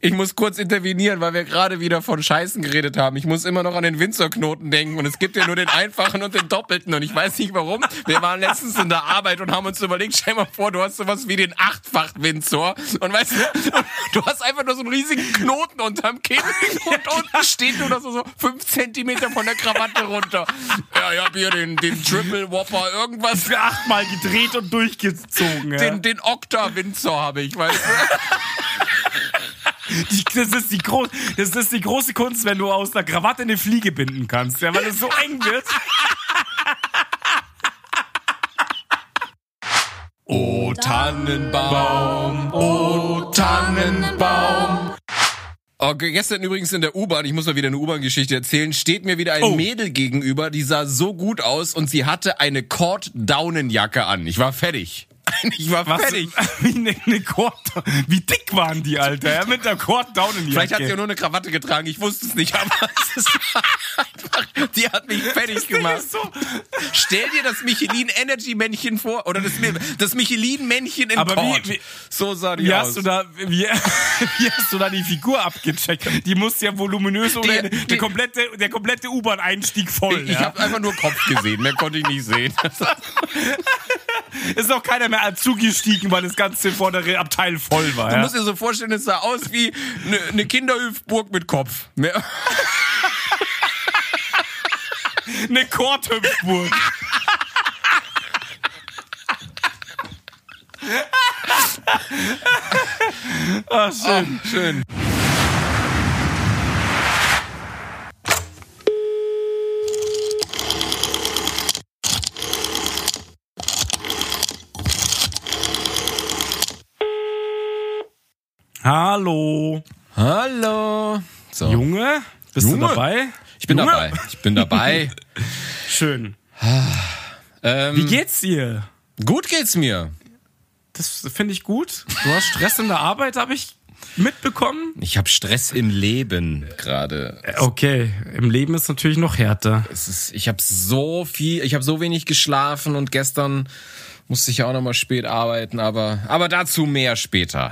Ich muss kurz intervenieren, weil wir gerade wieder von Scheißen geredet haben. Ich muss immer noch an den Windsor-Knoten denken und es gibt ja nur den einfachen und den doppelten und ich weiß nicht warum. Wir waren letztens in der Arbeit und haben uns überlegt, stell mal vor, du hast sowas wie den achtfach Windsor und weißt du, du hast einfach nur so einen riesigen Knoten unterm Kinn und unten steht nur noch so, so fünf Zentimeter von der Krawatte runter. Ja, ich hab hier den, den Triple Whopper irgendwas. Achtmal gedreht und durchgezogen. Ja. Den, den Okta Windsor habe ich, weißt du. Die, das, ist die groß, das ist die große Kunst, wenn du aus der Krawatte eine Fliege binden kannst, ja, weil es so eng wird. O Tannenbaum, o Tannenbaum. Okay, gestern übrigens in der U-Bahn, ich muss mal wieder eine U-Bahn-Geschichte erzählen, steht mir wieder ein Oh. Mädel gegenüber, die sah so gut aus und sie hatte eine Cord-Daunenjacke an. Ich war fertig. Ich war Was, fertig. wie, eine, eine Cord, wie dick waren die, Alter? Ja, mit der Cord down in die Vielleicht hat sie ja nur eine Krawatte getragen, ich wusste es nicht, aber es einfach, die hat mich fertig gemacht. so. Stell dir das Michelin Energy Männchen vor oder das, das Michelin Männchen in Aber wie- Cord. wie- so sah die Wie aus. hast, du da, wie, wie hast du da die Figur abgecheckt? Die muss ja voluminös oder Die- der, die- komplette, der komplette U-Bahn-Einstieg voll. ich ich ja? habe einfach nur Kopf gesehen, mehr konnte ich nicht sehen. Ist auch keiner mehr zugestiegen, weil das ganze vordere Abteil voll war. Du Ja? musst dir so vorstellen, es sah aus wie eine ne Kinderhüpfburg mit Kopf. Mehr- Eine Korthüpfburg. Ah, schön. Schön. Hallo. Hallo. So. Junge, bist Junge. du dabei? Ich bin Junge. dabei. Ich bin dabei. Schön. ähm, Wie geht's dir? Gut geht's mir. Das finde ich gut. Du hast Stress in der Arbeit, habe ich mitbekommen. Ich habe Stress im Leben gerade. Okay, im Leben ist natürlich noch härter. Ist, ich habe so viel, ich habe so wenig geschlafen und gestern musste ich auch noch mal spät arbeiten, aber aber dazu mehr später.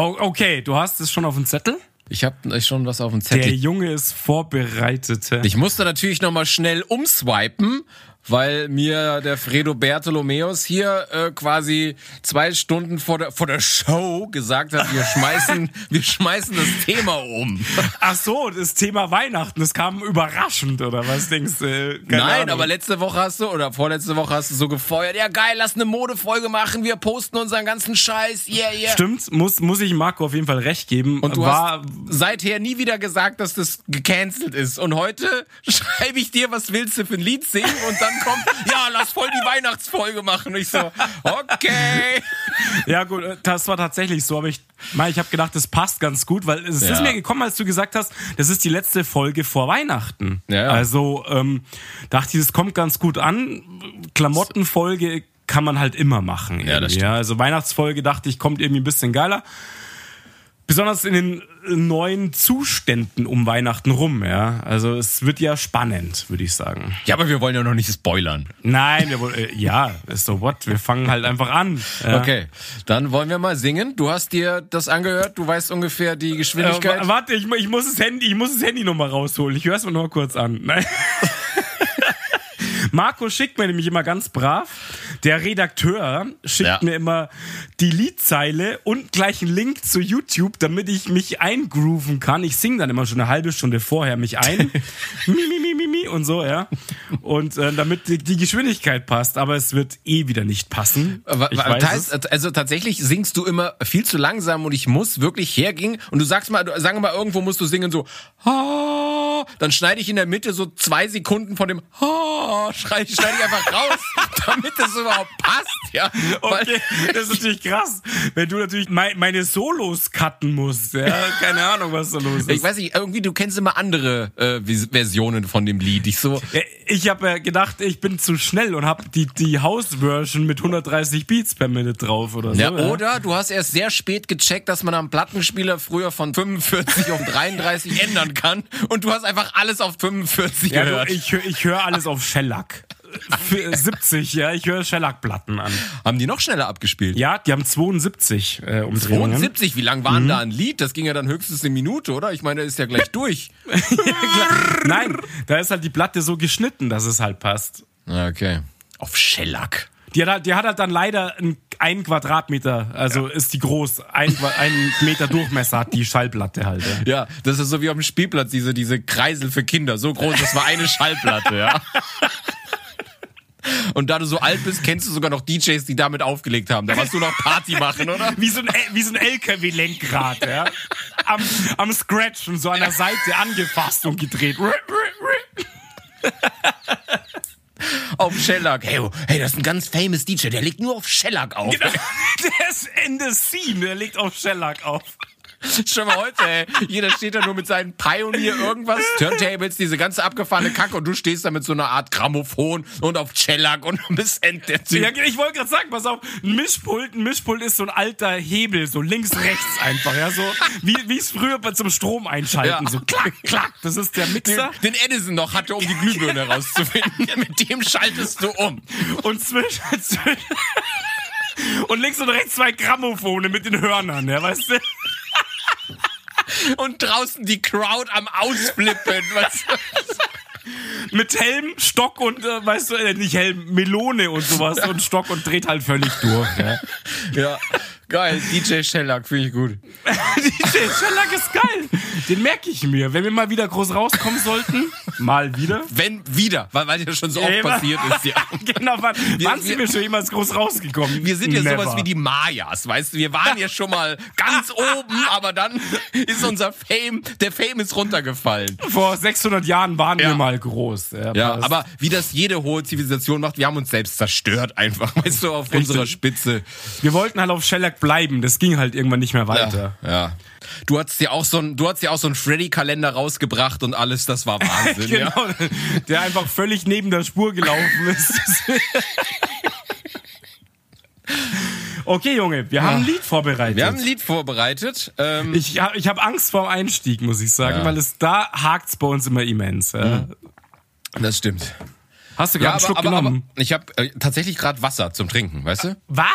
Oh, okay, du hast es schon auf dem Zettel? Ich habe schon was auf dem Der Zettel. Junge ist vorbereitet. hä? Ich musste natürlich noch mal schnell umswipen, weil mir der Fredo Bertolomeus hier äh, quasi zwei Stunden vor der vor der Show gesagt hat, wir schmeißen wir schmeißen das Thema um. Ach so, das Thema Weihnachten, das kam überraschend, oder was denkst du? Keine Nein, Ahnung. aber letzte Woche hast du oder vorletzte Woche hast du so gefeuert. Ja geil, lass eine Modefolge machen. Wir posten unseren ganzen Scheiß. Yeah, yeah. Stimmt, muss, muss ich Marco auf jeden Fall recht geben. Und du war, hast seither nie wieder gesagt, dass das gecancelt ist. Und heute schreibe ich dir, was willst du für ein Lied singen? Und dann kommt, ja, lass voll die Weihnachtsfolge machen. Und ich so, okay. Ja gut, das war tatsächlich so, aber ich, Mai, ich habe gedacht, das passt ganz gut, weil es Ja. ist mir gekommen, als du gesagt hast, das ist die letzte Folge vor Weihnachten. Ja, ja. Also ähm, dachte ich, das kommt ganz gut an. Klamottenfolge kann man halt immer machen. Ja, das stimmt. Also Weihnachtsfolge dachte ich, kommt irgendwie ein bisschen geiler. Besonders in den äh, neuen Zuständen um Weihnachten rum, ja. Also es wird ja spannend, würde ich sagen. Ja, aber wir wollen ja noch nicht spoilern. Nein, wir wollen, äh, ja, so what, wir fangen halt einfach an. Ja. Okay, dann wollen wir mal singen. Du hast dir das angehört, du weißt ungefähr die Äh, Geschwindigkeit. wa- warte, ich, ich muss das Handy, ich muss das Handy noch mal rausholen. Ich höre es mir noch mal kurz an. Nein. Marco schickt mir nämlich immer ganz brav. Der Redakteur schickt Ja. mir immer die Liedzeile und gleich einen Link zu YouTube, damit ich mich eingrooven kann. Ich singe dann immer schon eine halbe Stunde vorher mich ein. mi, mi, mi, mi, mi und so, ja. Und äh, damit die, die Geschwindigkeit passt. Aber es wird eh wieder nicht passen. Heißt, also tatsächlich singst du immer viel zu langsam und ich muss wirklich hergehen und du sagst mal, du- sagen wir mal, irgendwo musst du singen so, dann schneide ich in der Mitte so zwei Sekunden von dem ha, schneide schneide ich einfach raus, damit das überhaupt passt, ja. Okay, das ist natürlich krass, wenn du natürlich mei- meine Solos cutten musst. Ja, keine Ahnung, was da los ist. Ich weiß nicht, irgendwie, du kennst immer andere äh, Versionen von dem Lied. Ich so, Ich habe ja gedacht, ich bin zu schnell und habe die, die House-Version mit 130 Beats per Minute drauf oder so. ja, oder du hast erst sehr spät gecheckt, dass man am Plattenspieler früher von 45 auf 33 ändern kann und du hast einfach alles auf 45 Ja, gehört. du, ich, ich höre alles auf Shellac. Für 70, ja. Ich höre Shellac-Platten an. Haben die noch schneller abgespielt? Ja, die haben 72 äh, Umdrehungen. 72, wie lang waren da ein Lied? Das ging ja dann höchstens eine Minute, oder? Ich meine, der ist ja gleich durch. Nein, da ist halt die Platte so geschnitten, dass es halt passt. Okay. Auf Shellac. Die hat, halt, die hat halt dann leider ein, ein Quadratmeter, also ist die groß, ein, ein Meter Durchmesser hat die Schallplatte halt. Ja. Ja, das ist so wie auf dem Spielplatz, diese, diese Kreisel für Kinder. So groß, das war eine Schallplatte, ja. Und da du so alt bist, kennst du sogar noch DJs, die damit aufgelegt haben. Da warst du noch Party machen, oder? Wie so ein, wie so ein LKW-Lenkrad, ja. Am, am Scratch und so an der Seite angefasst und gedreht. Auf Shellac. Hey, oh, hey, das ist ein ganz famous DJ, der legt nur auf Shellac auf. Der ist in the scene, der legt auf Shellac auf. Schon mal heute, ey. Jeder steht da nur mit seinen Pioneer irgendwas, Turntables, diese ganze abgefahrene Kacke und du stehst da mit so einer Art Grammophon und auf Shellac und bist end der Typ. Ja, ich wollte gerade sagen, pass auf, ein Mischpult, ein Mischpult ist so ein alter Hebel, so links, rechts einfach, ja, so wie wie es früher bei zum Strom einschalten, Ja. so klack, klack, das ist der Den, Mixer. den Edison noch hatte, um die Glühbirne rauszufinden. Mit dem schaltest du um. Und zwischen, zwischen und links und rechts zwei Grammophone mit den Hörnern, ja, weißt du? Und draußen die Crowd am Ausflippen. Weißt du? Mit Helm, Stock und, äh, weißt du, äh, nicht Helm, Melone und sowas und Stock und dreht halt völlig durch, ja. Ja, geil. DJ Shellac, finde ich gut. DJ Shellac ist geil. Den merke ich mir. Wenn wir mal wieder groß rauskommen sollten, mal wieder. Wenn wieder, weil, weil ja schon so oft passiert ist. Ja. genau, wann, wann wir- sind wir schon jemals groß rausgekommen? Wir sind ja Never. sowas wie die Mayas, weißt du? Wir waren ja schon mal ganz oben, aber dann ist unser Fame, der Fame ist runtergefallen. Vor 600 Jahren waren Ja. wir mal groß. Ja, Ja, aber wie das jede hohe Zivilisation macht, wir haben uns selbst zerstört einfach, weißt du, auf Richtig. unserer Spitze. wir wollten halt auf Shellac bleiben. Das ging halt irgendwann nicht mehr weiter. Ja, ja. Du hast ja auch so ein, du hast ja auch so einen Freddy-Kalender rausgebracht und alles, das war Wahnsinn. ja. Genau, der einfach völlig neben der Spur gelaufen ist. okay, Junge, wir haben ein Lied vorbereitet. Wir haben ein Lied vorbereitet. Ähm, ich habe ich hab Angst vor dem Einstieg, muss ich sagen, Ja. weil es da hakt's bei uns immer immens. Ja. das stimmt. Hast du Ja, gerade einen aber, Schluck aber, aber genommen? ich habe äh, tatsächlich gerade Wasser zum Trinken, weißt du? Was?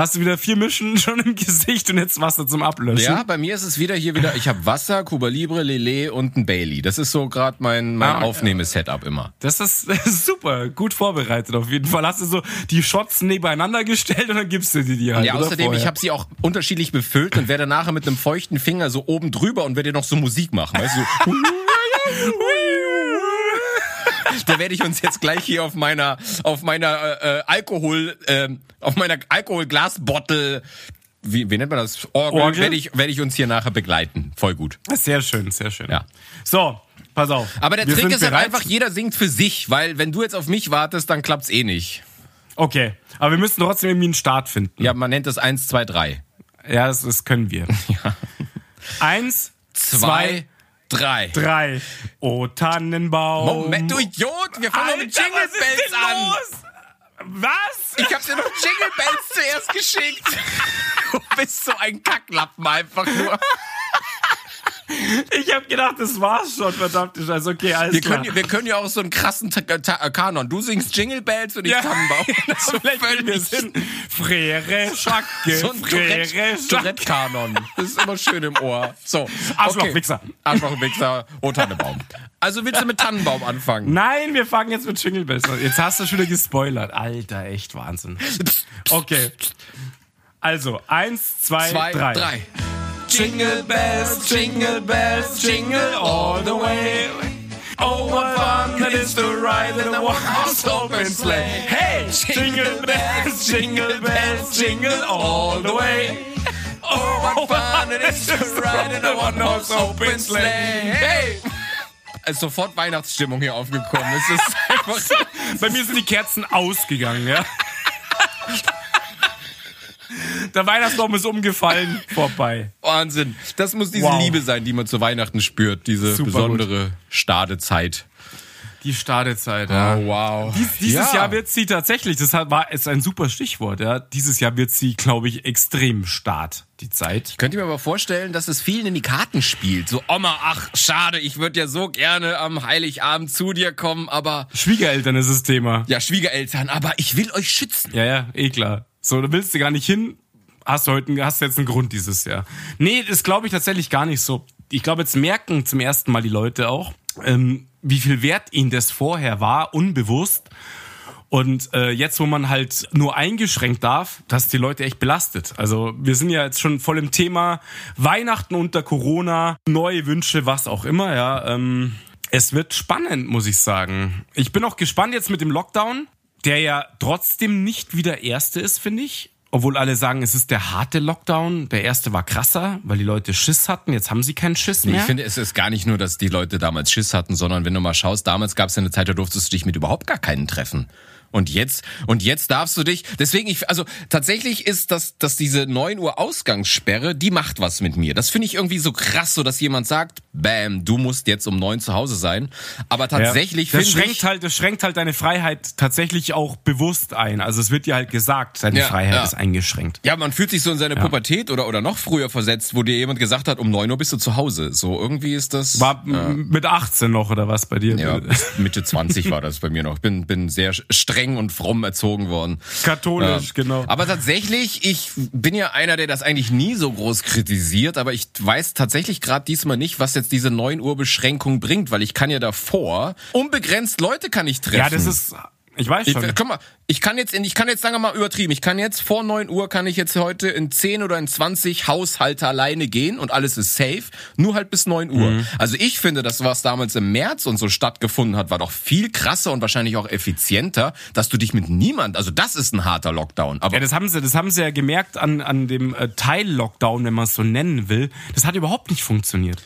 Hast du wieder vier Mischen schon im Gesicht und jetzt Wasser zum Ablöschen? Ja, bei mir ist es wieder hier wieder, ich habe Wasser, Cuba Libre, Lillet und ein Bailey. Das ist so gerade mein, mein Ah, ja. Aufnahmesetup immer. Das ist, das ist super, gut vorbereitet auf jeden Fall. Hast du so die Shots nebeneinander gestellt und dann gibst du die dir halt. Ja, außerdem, vorher? ich habe sie auch unterschiedlich befüllt und werde nachher mit einem feuchten Finger so oben drüber und werde noch so Musik machen, weißt du? Da werde ich uns jetzt gleich hier auf meiner auf meiner äh, äh, Alkohol ähm, auf meiner Alkoholglasbottle wie, wie nennt man das? Orgel, Orgel? werde ich werde ich uns hier nachher begleiten. Voll gut. Sehr schön, sehr schön. Ja. So, pass auf. Aber der Wir Trick ist halt einfach, jeder singt für sich, weil wenn du jetzt auf mich wartest, dann klappt's eh nicht. Okay, aber wir müssen trotzdem irgendwie einen Start finden. Ja, man nennt das 1, 2, 3. Ja, das, das können wir. Eins, zwei, 2, 3. drei. Oh, Tannenbaum. Moment, du Idiot, wir fangen mit Jingle was ist Bells denn an. los? Was? Ich hab dir noch Jingle Bells zuerst geschickt. Du bist so ein Kacklappen einfach nur. Ich hab gedacht, das war's schon, verdammte Scheiße. Okay, alles Wir klar. können, wir können ja auch so einen krassen Ta Ta Kanon. Du singst Jingle Bells und ich Ja. Tannenbaum. Das So völlig- sind Frere Schacke, So ein Frere. Tourette-Kanon. Das ist immer schön im Ohr. So. Arschlochwichser. Arschlochwichser, oh Tannenbaum. Also willst du mit Tannenbaum anfangen? Nein, wir fangen jetzt mit Jingle Bells an. Jetzt hast du schon wieder gespoilert. Alter, echt Wahnsinn. Okay. Also, eins, zwei, Zwei, drei. drei. Jingle bells, jingle bells, jingle all the way. Oh, what fun it is to ride in a one-horse open sleigh. Hey, jingle bells, jingle bells, jingle all the way. Oh, what fun it is to ride in a one-horse open sleigh. Hey! Ist sofort Weihnachtsstimmung hier aufgekommen. Es ist einfach. Bei mir sind die Kerzen ausgegangen, ja. Der Weihnachtsbaum ist umgefallen, vorbei. Wahnsinn. Das muss diese Wow. Liebe sein, die man zu Weihnachten spürt. Diese Super besondere Stadezeit. Die Startezeit, ja. Oh, wow. Dies, dieses Ja. Jahr wird sie tatsächlich, das war ist ein super Stichwort, ja. Dieses Jahr wird sie, glaube ich, extrem start, die Zeit. Könnt ihr mir aber vorstellen, dass es vielen in die Karten spielt? So, Oma, ach, schade, ich würde ja so gerne am Heiligabend zu dir kommen, aber Schwiegereltern ist das Thema. ja, Schwiegereltern, aber ich will euch schützen. Ja, ja, eh klar. So, da willst du gar nicht hin. Hast du heute, hast du jetzt einen Grund dieses Jahr. Nee, das glaube ich tatsächlich gar nicht so. Ich glaube, jetzt merken zum ersten Mal die Leute auch, ähm, wie viel wert ihnen das vorher war, unbewusst. Und äh, jetzt, wo man halt nur eingeschränkt darf, das die Leute echt belastet. Also wir sind ja jetzt schon voll im Thema Weihnachten unter Corona, neue Wünsche, was auch immer. Ja, ähm, es wird spannend, muss ich sagen. Ich bin auch gespannt jetzt mit dem Lockdown, der ja trotzdem nicht wie der erste ist, finde ich. Obwohl alle sagen, es ist der harte Lockdown. Der erste war krasser, weil die Leute Schiss hatten. Jetzt haben sie keinen Schiss Nee, mehr. ich finde, es ist gar nicht nur, dass die Leute damals Schiss hatten, sondern wenn du mal schaust, damals gab es ja eine Zeit, da durftest du dich mit überhaupt gar keinen treffen. Und jetzt, und jetzt darfst du dich, deswegen, ich, also tatsächlich ist das, dass diese 9 Uhr Ausgangssperre, die macht was mit mir. Das finde ich irgendwie so krass, so dass jemand sagt, bam, du musst jetzt um 9 zu Hause sein. Aber tatsächlich das finde schränkt ich, halt, das schränkt halt deine Freiheit tatsächlich auch bewusst ein. Also es wird dir halt gesagt, deine Ja, Freiheit ja. ist eingeschränkt. ja, man fühlt sich so in seine Pubertät oder, oder noch früher versetzt, wo dir jemand gesagt hat, um 9 Uhr bist du zu Hause. So irgendwie ist das. War m- mit 18 noch oder was bei dir? ja, Mitte 20 war das bei mir noch. Ich bin, bin sehr streng und fromm erzogen worden. Katholisch, Ja. genau. Aber tatsächlich, ich bin ja einer, der das eigentlich nie so groß kritisiert, aber ich weiß tatsächlich gerade diesmal nicht, was jetzt diese 9 Uhr Beschränkung bringt, weil ich kann ja davor unbegrenzt Leute kann ich treffen. ja, das ist, ich weiß Ich, schon. guck mal, ich kann jetzt, in, ich kann jetzt, sagen wir mal, übertrieben. Ich kann jetzt vor 9 Uhr, kann ich jetzt heute in 10 oder in 20 Haushalte alleine gehen und alles ist safe. Nur halt bis 9 Uhr. Mhm. Also ich finde, das, was damals im März und so stattgefunden hat, war doch viel krasser und wahrscheinlich auch effizienter, dass du dich mit niemand, also das ist ein harter Lockdown. Aber Ja, das haben sie, das haben sie ja gemerkt an, an dem äh, Teil-Lockdown, wenn man es so nennen will. Das hat überhaupt nicht funktioniert.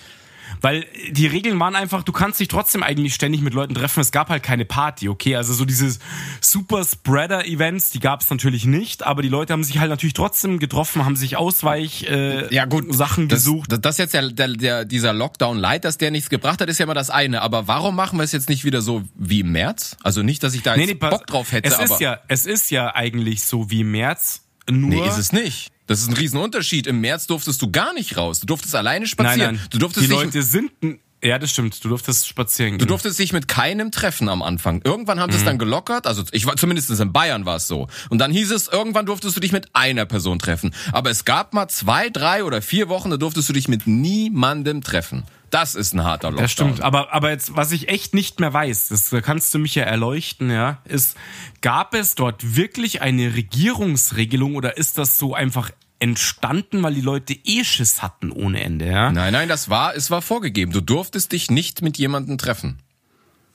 Weil die Regeln waren einfach, du kannst dich trotzdem eigentlich ständig mit Leuten treffen. Es gab halt keine Party, okay? Also so diese Super-Spreader-Events, die gab es natürlich nicht, aber die Leute haben sich halt natürlich trotzdem getroffen, haben sich Ausweich äh, ja gut, Sachen das, gesucht. Das, das jetzt ja der, der, dieser Lockdown Light, dass der nichts gebracht hat, ist ja immer das eine. Aber warum machen wir es jetzt nicht wieder so wie im März? Also nicht, dass ich da jetzt pass- Bock drauf hätte, es aber ist ja, es ist ja eigentlich so wie im März, nur Nee, ist es nicht. Das ist ein Riesenunterschied. Im März durftest du gar nicht raus. Du durftest alleine spazieren. Nein, nein. Du durftest die dich, Leute sind. Ja, das stimmt. Du durftest spazieren du gehen. durftest dich mit keinem treffen am Anfang. Irgendwann haben sie Mhm. es dann gelockert. Also ich war zumindest in Bayern war es so. Und dann hieß es, irgendwann durftest du dich mit einer Person treffen. Aber es gab mal zwei, drei oder vier Wochen, da durftest du dich mit niemandem treffen. Das ist ein harter Lockdown. Das stimmt, aber, aber jetzt, was ich echt nicht mehr weiß, das da kannst du mich ja erleuchten, ja, ist, gab es dort wirklich eine Regierungsregelung oder ist das so einfach entstanden, weil die Leute eh Schiss hatten ohne Ende, ja? Nein, nein, das war, es war vorgegeben. Du durftest dich nicht mit jemandem treffen.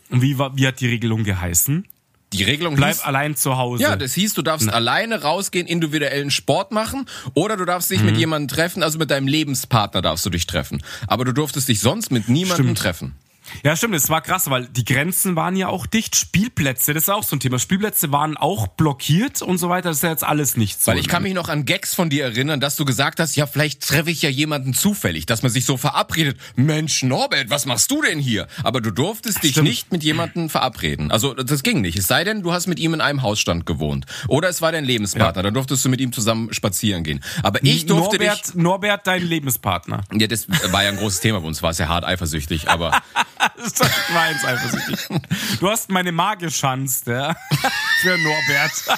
Und wie, war, wie hat die Regelung geheißen? Die Regelung Bleib hieß, allein zu Hause. Ja, das hieß, du darfst alleine rausgehen, individuellen Sport machen oder du darfst dich mit Mhm. jemandem treffen, also mit deinem Lebenspartner darfst du dich treffen. Aber du durftest dich sonst mit niemandem Stimmt. treffen. Ja, stimmt, es war krass, weil die Grenzen waren ja auch dicht. Spielplätze, das ist auch so ein Thema. Spielplätze waren auch blockiert und so weiter. Das ist ja jetzt alles nicht so. Weil ich kann mich noch an Gags von dir erinnern, dass du gesagt hast, ja, vielleicht treffe ich ja jemanden zufällig, dass man sich so verabredet. Mensch, Norbert, was machst du denn hier? Aber du durftest dich Stimmt. nicht mit jemandem verabreden. Also das ging nicht. Es sei denn, du hast mit ihm in einem Hausstand gewohnt. Oder es war dein Lebenspartner, dann durftest du mit ihm zusammen spazieren gehen. Aber ich durfte dich... Norbert, Norbert, dein Lebenspartner. Ja, das war ja ein großes Thema bei uns, war es ja hart eifersüchtig, aber... Das war eins eifersüchtig. Du hast meine Mage geschanzt, ja. Für Norbert.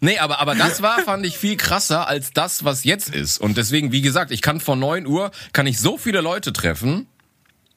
Nee, aber, aber das war, fand ich, viel krasser als das, was jetzt ist. Und deswegen, wie gesagt, ich kann vor 9 Uhr, kann ich so viele Leute treffen.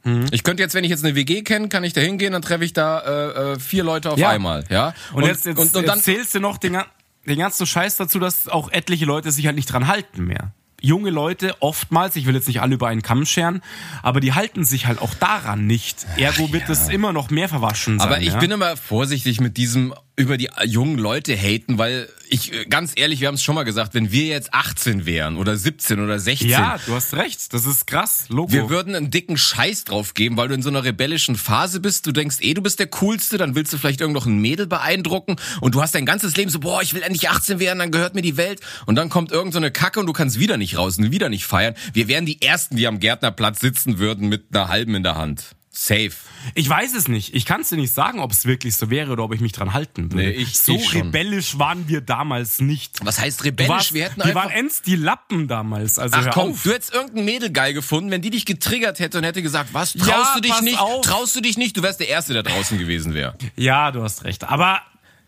Mhm. Ich könnte jetzt, wenn ich jetzt eine WG kenne, kann ich da hingehen, dann treffe ich da äh, äh, vier Leute auf Ja. einmal, ja. Und, jetzt, jetzt, und, und dann jetzt zählst du noch den, den ganzen Scheiß dazu, dass auch etliche Leute sich halt nicht dran halten mehr. Junge Leute oftmals, ich will jetzt nicht alle über einen Kamm scheren, aber die halten sich halt auch daran nicht. Ergo wird es immer noch mehr verwaschen sein. Aber ich ja? bin immer vorsichtig mit diesem über die jungen Leute haten, weil ich, äh, ganz ehrlich, wir haben es schon mal gesagt, wenn wir jetzt 18 wären oder 17 oder 16, Ja, du hast recht. Das ist krass. Logo. Wir würden einen dicken Scheiß drauf geben, weil du in so einer rebellischen Phase bist. Du denkst, eh, du bist der Coolste, dann willst du vielleicht irgend noch ein Mädel beeindrucken und du hast dein ganzes Leben so, boah, ich will endlich 18 werden, dann gehört mir die Welt. Und dann kommt irgend so eine Kacke und du kannst wieder nicht raus und wieder nicht feiern. Wir wären die Ersten, die am Gärtnerplatz sitzen würden mit einer halben in der Hand. Safe. Ich weiß es nicht. Ich kann es dir nicht sagen, ob es wirklich so wäre oder ob ich mich dran halten würde. Nee, ich- so ich schon. rebellisch waren wir damals nicht. Was heißt rebellisch? warst, wir hätten wir einfach. waren ends die Lappen damals. Also Ach komm, auf. du hättest irgendein Mädel geil gefunden, wenn die dich getriggert hätte und hätte gesagt, was, traust Ja, du dich nicht? auf. Traust du dich nicht? Du wärst der Erste, der draußen gewesen wäre. Ja, du hast recht. Aber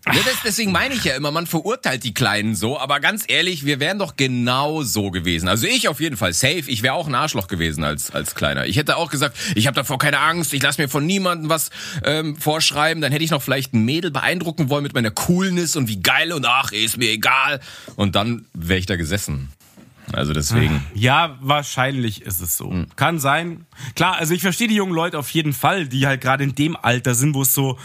Ja, das, deswegen meine ich ja immer, man verurteilt die Kleinen so, aber ganz ehrlich, wir wären doch genau so gewesen. Also ich auf jeden Fall, safe. Ich wäre auch ein Arschloch gewesen als, als Kleiner. Ich hätte auch gesagt, ich habe davor keine Angst, ich lasse mir von niemandem was ähm, vorschreiben. Dann hätte ich noch vielleicht ein Mädel beeindrucken wollen mit meiner Coolness und wie geil und ach, ist mir egal. Und dann wäre ich da gesessen. Also deswegen. ja, wahrscheinlich ist es so. Hm. Kann sein. Klar, also ich verstehe die jungen Leute auf jeden Fall, die halt gerade in dem Alter sind, wo es so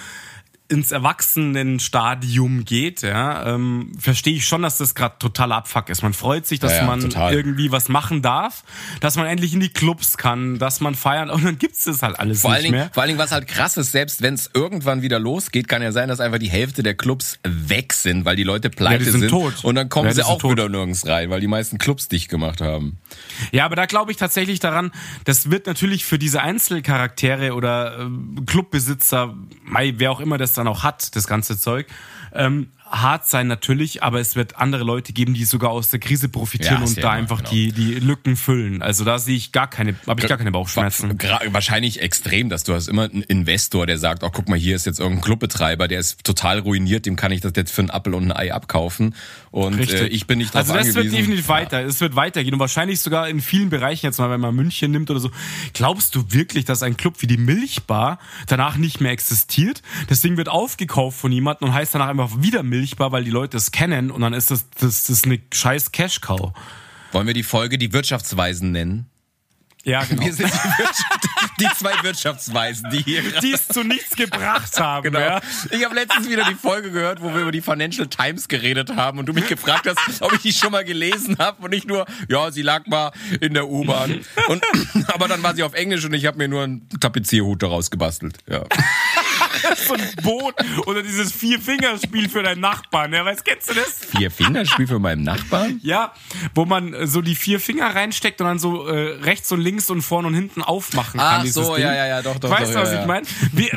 ins Erwachsenenstadium geht, ja, ähm, verstehe ich schon, dass das gerade total Abfuck ist. Man freut sich, dass Ja, ja, man total. irgendwie was machen darf, dass man endlich in die Clubs kann, dass man feiern und dann gibt's das halt alles Vor allen, nicht Dingen, mehr. vor allen Dingen, was halt krass ist, selbst wenn es irgendwann wieder losgeht, kann ja sein, dass einfach die Hälfte der Clubs weg sind, weil die Leute pleite die sind sind. tot. Und dann kommen Ja, sie auch tot. wieder nirgends rein, weil die meisten Clubs dicht gemacht haben. Ja, aber da glaube ich tatsächlich daran, das wird natürlich für diese Einzelcharaktere oder äh, Clubbesitzer, mei, wer auch immer das dann auch hat, das ganze Zeug, ähm, hart sein natürlich, aber es wird andere Leute geben, die sogar aus der Krise profitieren Ja, und da einfach genau. die, die Lücken füllen. Also da sehe ich gar keine, habe ich gar keine Bauchschmerzen. Wahrscheinlich extrem, dass du hast immer einen Investor, der sagt, oh guck mal, hier ist jetzt irgendein Clubbetreiber, der ist total ruiniert, dem kann ich das jetzt für einen Apfel und ein Ei abkaufen. Und äh, ich bin nicht drauf Also das wird angewiesen. definitiv weiter. Es wird weitergehen und wahrscheinlich sogar in vielen Bereichen jetzt mal, wenn man München nimmt oder so. Glaubst du wirklich, dass ein Club wie die Milchbar danach nicht mehr existiert? Das Ding wird aufgekauft von jemandem und heißt danach einfach wieder Milchbar, weil die Leute es kennen und dann ist das das, das eine scheiß Cash Cow. Wollen wir die Folge die Wirtschaftsweisen nennen? Ja, genau. Wir sind die, die zwei Wirtschaftsweisen, die hier Die es zu nichts gebracht haben. Genau. Ja? Ich habe letztens wieder die Folge gehört, wo wir über die Financial Times geredet haben und du mich gefragt hast, ob ich die schon mal gelesen habe und nicht nur, ja, sie lag mal in der U-Bahn. Aber dann war sie auf Englisch und ich habe mir nur einen Tapezierhut daraus gebastelt. Ja. So ein Boot oder dieses Vier-Fingerspiel für deinen Nachbarn. Ja, weißt, kennst du das? Vier Fingerspiel für meinen Nachbarn? Ja, wo man äh, so die vier Finger reinsteckt und dann so äh, rechts und links und vorne und hinten aufmachen kann. Ach so, Ding. ja, ja, ja, doch, doch, Weißt du, was ja, ich meine?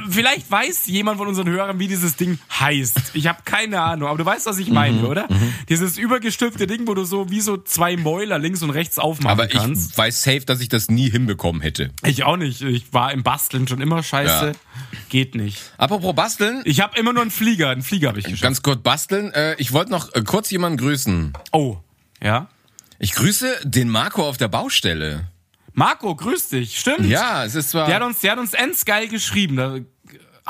Vielleicht weiß jemand von unseren Hörern, wie dieses Ding heißt. Ich habe keine Ahnung, aber du weißt, was ich meine, Mhm, oder? Dieses übergestülpte Ding, wo du so wie so zwei Mäuler links und rechts aufmachen Aber kannst. ich weiß safe, dass ich das nie hinbekommen hätte. Ich, auch nicht. Ich war im Basteln schon immer scheiße. Ja. Geht nicht. Apropos basteln, Ich habe immer nur einen Flieger. Einen Flieger habe ich geschafft. ganz kurz basteln. Äh, ich wollte noch äh, kurz jemanden grüßen. Oh, ja. Ich grüße den Marco auf der Baustelle. Marco, grüß dich. Stimmt. Ja, es ist zwar. Der hat uns, der hat uns ends geil geschrieben. Da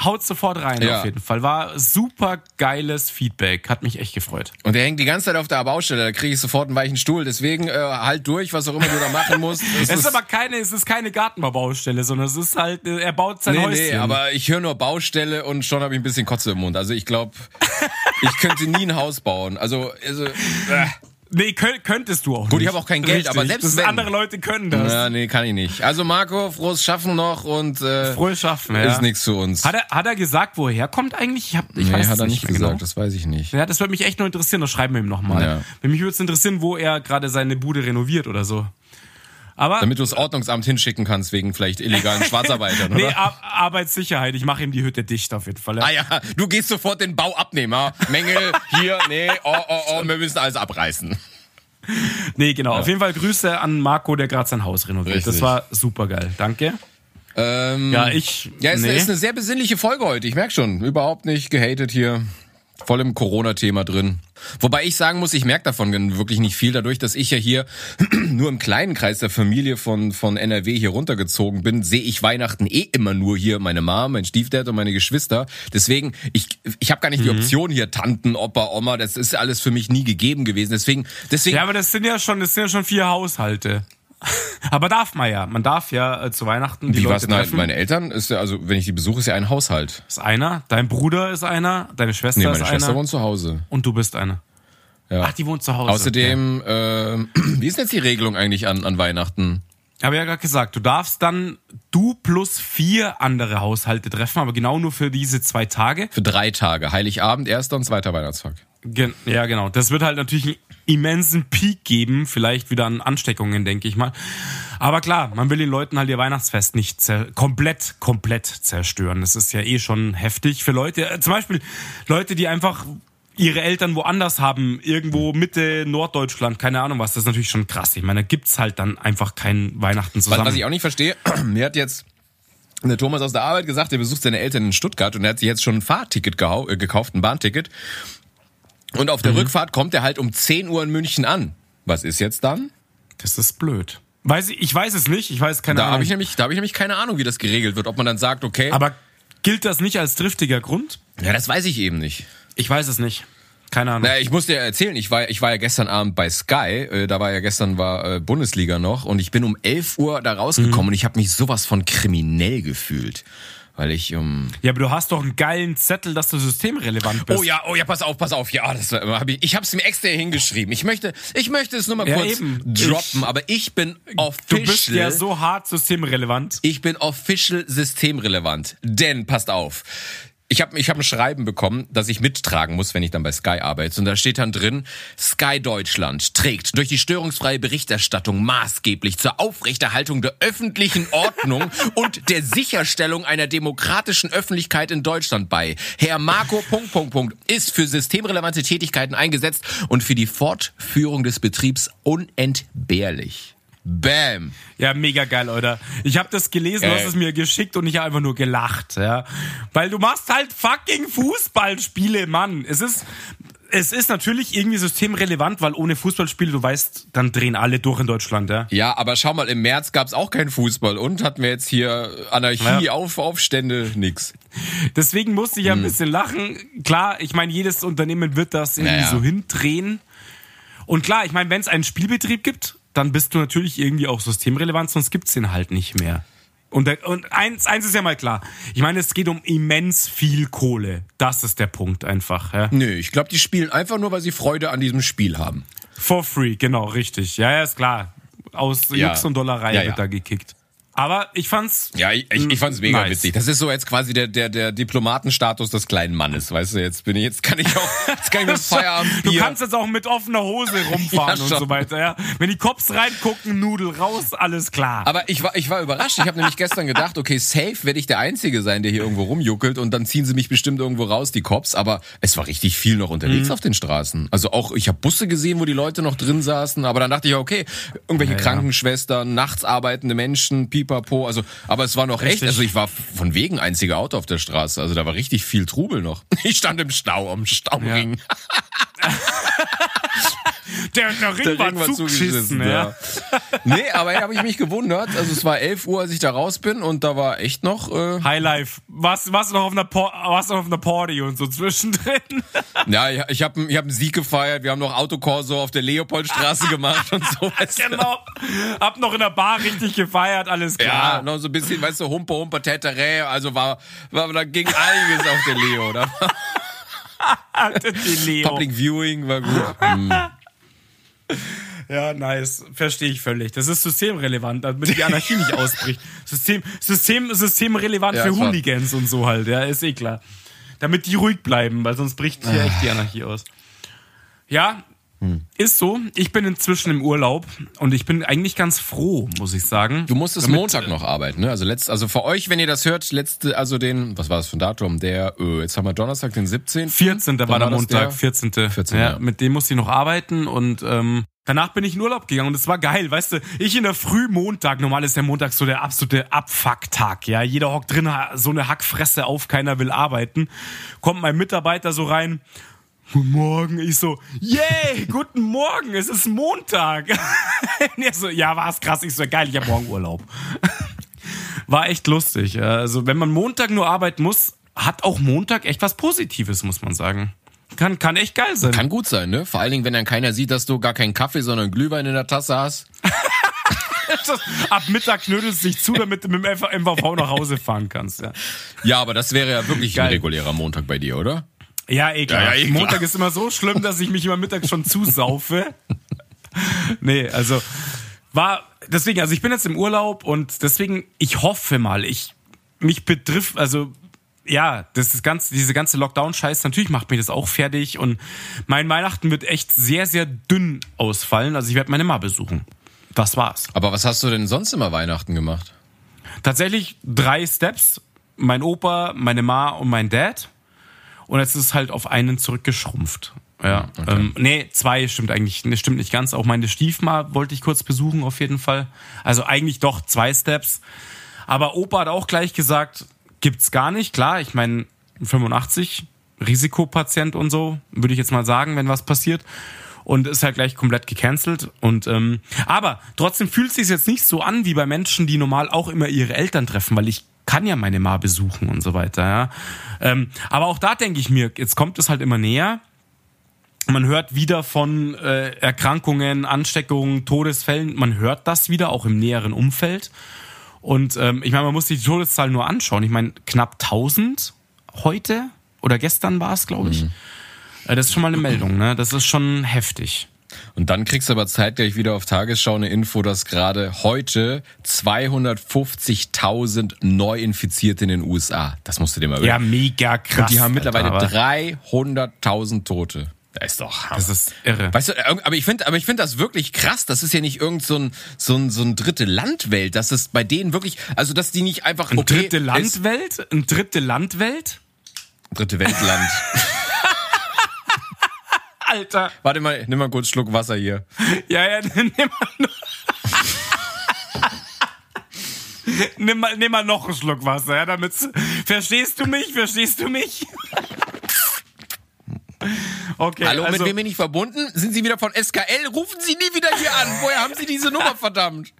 haut sofort rein Ja. auf jeden Fall. War super geiles Feedback. Hat mich echt gefreut. Und der hängt die ganze Zeit auf der Baustelle, da kriege ich sofort einen weichen Stuhl. Deswegen äh, halt durch, was auch immer du da machen musst. Es ist aber keine, es ist keine Gartenbaubaustelle, sondern es ist halt, äh, er baut sein nee, Häuschen. nee, aber ich höre nur Baustelle und schon habe ich ein bisschen Kotze im Mund. Also ich glaube, ich könnte nie ein Haus bauen. Also, also äh, Nee, könnt, könntest du auch nicht. Gut, ich habe auch kein Geld, aber selbst das wenn- andere Leute können das. ja, nee, kann ich nicht. Also Marco, frohes Schaffen noch und äh, Frohes Schaffen, ja. ist nichts für uns. Hat er, hat er gesagt, wo er herkommt eigentlich? Ich, hab, ich nee, weiß hat er nicht nicht mehr gesagt, genau. das weiß ich nicht. Ja, das würde mich echt nur interessieren, das schreiben wir ihm nochmal. Ja. Mich würde es interessieren, wo er gerade seine Bude renoviert oder so. Aber Damit du das Ordnungsamt hinschicken kannst wegen vielleicht illegalen Schwarzarbeitern, nee, oder? Ar Arbeitssicherheit, ich mache ihm die Hütte dicht auf jeden Fall. ja. Ah ja, du gehst sofort den Bau abnehmen. Ja? Mängel, hier, nee, oh, oh, oh, wir müssen alles abreißen. Nee, genau. Auf jeden Fall Grüße an Marco, der gerade sein Haus renoviert. Das Richtig. war super geil. Danke. Ähm, Ja, ich. Ja, es nee. ist eine sehr besinnliche Folge heute. Ich merke schon, überhaupt nicht gehatet hier. Voll im Corona-Thema drin. Wobei ich sagen muss, ich merke davon wirklich nicht viel, dadurch, dass ich ja hier nur im kleinen Kreis der Familie von, von NRW hier runtergezogen bin, sehe ich Weihnachten eh immer nur hier meine Mom, mein Stiefdad und meine Geschwister. Deswegen, ich, ich habe gar nicht die Mhm. Option hier, Tanten, Opa, Oma, das ist alles für mich nie gegeben gewesen. Deswegen, deswegen ja, aber das sind ja schon, das sind ja schon vier Haushalte. aber darf man ja. Man darf ja äh, zu Weihnachten die wie Leute halt? treffen. Meine Eltern, ist ja, also wenn ich die besuche, ist ja ein Haushalt. ist einer, dein Bruder ist einer, deine Schwester Nee, ist meine Schwester einer wohnt zu Hause. und du bist einer. Ja. Ach, die wohnt zu Hause. Außerdem, ähm, wie ist denn jetzt die Regelung eigentlich an, an Weihnachten? Ja. Habe ja gerade gesagt, du darfst dann du plus vier andere Haushalte treffen, aber genau nur für diese zwei Tage. Für drei Tage. Heiligabend, erster und zweiter Weihnachtstag. Gen ja, genau. Das wird halt natürlich ein immensen Peak geben, vielleicht wieder an Ansteckungen, denke ich mal. Aber klar, man will den Leuten halt ihr Weihnachtsfest nicht komplett, komplett zerstören. Das ist ja eh schon heftig für Leute. Äh, zum Beispiel Leute, die einfach ihre Eltern woanders haben, irgendwo Mitte Norddeutschland, keine Ahnung was, das ist natürlich schon krass. Ich meine, da gibt's halt dann einfach kein Weihnachten zusammen. Was, was ich auch nicht verstehe, mir hat jetzt der Thomas aus der Arbeit gesagt, er besucht seine Eltern in Stuttgart und er hat sich jetzt schon ein Fahrticket äh, gekauft, ein Bahnticket. Und auf der mhm. Rückfahrt kommt er halt um 10 Uhr in München an. Was ist jetzt dann? Das ist blöd. Weiß ich, ich weiß es nicht, ich weiß keine da Ahnung. Hab ich nämlich, da habe ich nämlich keine Ahnung, wie das geregelt wird. Ob man dann sagt, okay. Aber gilt das nicht als triftiger Grund? Ja, das weiß ich eben nicht. Ich weiß es nicht. Keine Ahnung. Naja, ich muss dir erzählen, ich war, ich war ja gestern Abend bei Sky, äh, da war ja gestern war äh, Bundesliga noch und ich bin um 11 Uhr da rausgekommen mhm. und ich habe mich sowas von kriminell gefühlt. Weil ich um. Ja, aber du hast doch einen geilen Zettel, dass du systemrelevant bist. Oh ja, oh ja, pass auf, pass auf. Ja, das hab ich. Ich hab's mir extra hingeschrieben. Ich möchte, ich möchte es nur mal ja, kurz eben. droppen, ich, aber ich bin official. Du bist ja so hart systemrelevant. Ich bin official systemrelevant. Denn, passt auf ich habe ich hab ein Schreiben bekommen, das ich mittragen muss, wenn ich dann bei Sky arbeite. Und da steht dann drin, Sky Deutschland trägt durch die störungsfreie Berichterstattung maßgeblich zur Aufrechterhaltung der öffentlichen Ordnung und der Sicherstellung einer demokratischen Öffentlichkeit in Deutschland bei. Herr Marco Punkt, Punkt, Punkt ist für systemrelevante Tätigkeiten eingesetzt und für die Fortführung des Betriebs unentbehrlich. Bam. Ja, mega geil, oder? Ich habe das gelesen, du hast es mir geschickt und ich habe einfach nur gelacht, ja. Weil du machst halt fucking Fußballspiele, Mann. Es ist es ist natürlich irgendwie systemrelevant, weil ohne Fußballspiele, du weißt, dann drehen alle durch in Deutschland, ja. Ja, aber schau mal, im März gab's auch keinen Fußball und hatten wir jetzt hier Anarchie, ja. Auf, Aufstände, nix. Deswegen musste ich ja ein hm. bisschen lachen. Klar, ich meine, jedes Unternehmen wird das irgendwie naja. so hindrehen. Und klar, ich meine, wenn es einen Spielbetrieb gibt, dann bist du natürlich irgendwie auch systemrelevant, sonst gibt's den halt nicht mehr. Und, der, und eins, eins ist ja mal klar. Ich meine, es geht um immens viel Kohle. Das ist der Punkt einfach. Ja. Nö, ich glaube, die spielen einfach nur, weil sie Freude an diesem Spiel haben. For free, genau, richtig. Ja, ja, ist klar. Aus ja. Jux und Dollerei ja, ja. wird da gekickt. Aber ich fand's. Ja, ich, ich fand's mega nice. witzig. Das ist so jetzt quasi der, der, der Diplomatenstatus des kleinen Mannes. Weißt du, jetzt bin ich, jetzt kann ich auch, jetzt kann ich mit Feierabend Du kannst jetzt auch mit offener Hose rumfahren ja, und so weiter, ja. Wenn die Cops reingucken, Nudel raus, alles klar. Aber ich war, ich war überrascht. Ich habe nämlich gestern gedacht, okay, safe werde ich der Einzige sein, der hier irgendwo rumjuckelt und dann ziehen sie mich bestimmt irgendwo raus, die Cops. Aber es war richtig viel noch unterwegs mhm. auf den Straßen. Also auch, ich habe Busse gesehen, wo die Leute noch drin saßen, aber dann dachte ich, okay, irgendwelche ja, Krankenschwestern, nachts arbeitende Menschen, pipapo, also aber es war noch Richtig. echt, also ich war von wegen einziger Auto auf der Straße, also da war richtig viel Trubel noch. Ich stand im Stau, am Stauring. Ja. Der, der Ring, der Ring war, war zugeschissen, ja. ja. Nee, aber da habe ich mich gewundert. Also es war 11 Uhr, als ich da raus bin und da war echt noch... Äh Highlife. Was, was noch auf einer was noch auf einer Party und so zwischendrin. Ja, ich, ich habe ich hab einen Sieg gefeiert. Wir haben noch Autokorso auf der Leopoldstraße gemacht und so. Du? Genau. Hab noch in der Bar richtig gefeiert, alles klar. Ja, noch so ein bisschen, weißt du, Humpe, Humpe, Tetere. Also war, war, da ging einiges auf der Leo. Public Viewing war gut. Ja, nice. Verstehe ich völlig. Das ist systemrelevant, damit die Anarchie nicht ausbricht. System, System, systemrelevant ja, für Hooligans und so halt, ja, ist eh klar. Damit die ruhig bleiben, weil sonst bricht hier echt die Anarchie aus. Ja, hm. Ist so. Ich bin inzwischen im Urlaub und ich bin eigentlich ganz froh, muss ich sagen. Du musstest Damit, Montag noch arbeiten, ne? Also letzt, also für euch, wenn ihr das hört, letzte, also den, was war das für ein Datum? Der, äh, jetzt haben wir Donnerstag, den 17. 14. Dann war der Montag, der? 14. 14. Ja, ja, mit dem musste ich noch arbeiten und ähm, Danach bin ich in Urlaub gegangen und es war geil, weißt du, ich in der Früh Montag, normal ist der Montag so der absolute Abfucktag, ja, jeder hockt drin, so eine Hackfresse auf, keiner will arbeiten, kommt mein Mitarbeiter so rein, Guten Morgen. Ich so, yay, guten Morgen, es ist Montag. er so, ja, war's krass. Ich so, geil, ich hab morgen Urlaub. War echt lustig. Also, wenn man Montag nur arbeiten muss, hat auch Montag echt was Positives, muss man sagen. Kann, kann echt geil sein. Kann gut sein, ne? Vor allen Dingen, wenn dann keiner sieht, dass du gar keinen Kaffee, sondern Glühwein in der Tasse hast. Ab Mittag knödelst du dich zu, damit du mit dem MVV nach Hause fahren kannst, ja. Ja, aber das wäre ja wirklich geil. ein regulärer Montag bei dir, oder? Ja, klar. Ja, ja. Montag ist immer so schlimm, dass ich mich immer mittags schon zusaufe. nee, also war deswegen, also ich bin jetzt im Urlaub und deswegen, ich hoffe mal, ich mich betrifft, also ja, das ist ganz, diese ganze Lockdown-Scheiß, natürlich macht mich das auch fertig und mein Weihnachten wird echt sehr, sehr dünn ausfallen. Also ich werde meine Ma besuchen. Das war's. Aber was hast du denn sonst immer Weihnachten gemacht? Tatsächlich drei Steps. Mein Opa, meine Ma und mein Dad. Und jetzt ist es halt auf einen zurückgeschrumpft. Ja, okay. ähm, nee, zwei stimmt eigentlich, nee, stimmt nicht ganz. Auch meine Stiefma wollte ich kurz besuchen, auf jeden Fall. Also eigentlich doch zwei Steps. Aber Opa hat auch gleich gesagt, gibt's gar nicht. Klar, ich meine, 85, Risikopatient und so, würde ich jetzt mal sagen, wenn was passiert. Und ist halt gleich komplett gecancelt. Und ähm, aber trotzdem fühlt es sich jetzt nicht so an wie bei Menschen, die normal auch immer ihre Eltern treffen, weil ich kann ja meine Ma besuchen und so weiter. Ja. Ähm, aber auch da denke ich mir, jetzt kommt es halt immer näher. Man hört wieder von äh, Erkrankungen, Ansteckungen, Todesfällen. Man hört das wieder, auch im näheren Umfeld. Und ähm, ich meine, man muss sich die Todeszahl nur anschauen. Ich meine, knapp 1000 heute oder gestern war es, glaube ich. Mhm. Äh, das ist schon mal eine Meldung, ne? Das ist schon heftig. Und dann kriegst du aber zeitgleich wieder auf Tagesschau eine Info, dass gerade heute 250.000 Neuinfizierte in den USA. Das musst du dir mal überlegen. Ja, mega krass. Und die haben mittlerweile 300.000 Tote. Das ist doch Hammer. Das ist irre. Weißt du, aber ich finde, aber ich finde das wirklich krass. Das ist ja nicht irgend so ein, so ein, so ein dritte Landwelt. Das ist bei denen wirklich, also, dass die nicht einfach, okay. Ein dritte Landwelt? Ein dritte Landwelt? Dritte Weltland. Alter. Warte mal, nimm mal kurz einen Schluck Wasser hier. Ja, ja, nimm mal noch. nimm, mal, nimm mal noch einen Schluck Wasser, ja, damit. Verstehst du mich? Verstehst du mich? Okay, Hallo, also, mit wem bin ich verbunden? Sind Sie wieder von SKL? Rufen Sie nie wieder hier an. Woher haben Sie diese Nummer, verdammt?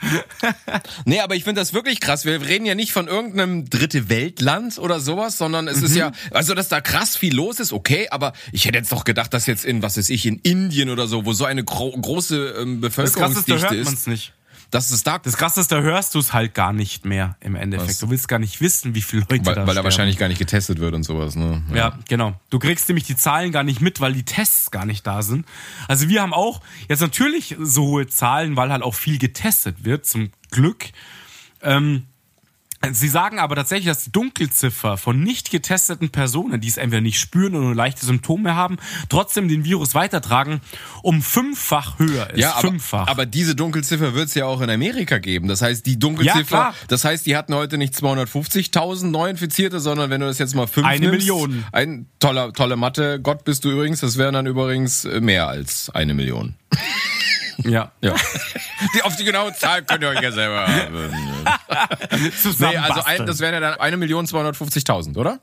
nee, aber ich finde das wirklich krass. Wir reden ja nicht von irgendeinem dritte Weltland oder sowas, sondern es mhm. ist ja, also dass da krass viel los ist, okay, aber ich hätte jetzt doch gedacht, dass jetzt in, was weiß ich, in Indien oder so, wo so eine gro große ähm, Bevölkerungsdichte das Krasseste hört ist. Nicht. Das ist da. Das Krasse ist, da hörst du es halt gar nicht mehr im Endeffekt. Was? Du willst gar nicht wissen, wie viele Leute weil, da Weil da wahrscheinlich gar nicht getestet wird und sowas, ne? Ja. ja. genau. Du kriegst nämlich die Zahlen gar nicht mit, weil die Tests gar nicht da sind. Also wir haben auch jetzt natürlich so hohe Zahlen, weil halt auch viel getestet wird, zum Glück. Ähm, Sie sagen aber tatsächlich, dass die Dunkelziffer von nicht getesteten Personen, die es entweder nicht spüren oder nur leichte Symptome haben, trotzdem den Virus weitertragen, um fünffach höher ist. Ja, aber, fünffach. aber diese Dunkelziffer wird es ja auch in Amerika geben. Das heißt, die Dunkelziffer, ja, das heißt, die hatten heute nicht 250.000 Neuinfizierte, sondern wenn du das jetzt mal fünf Eine nimmst, Million. Ein toller, tolle Mathe. Gott bist du übrigens. Das wären dann übrigens mehr als eine Million. Ja. ja. Die, auf die genaue Zahl könnt ihr euch ja selber. nee, also ein, das wären ja dann 1.250.000, oder?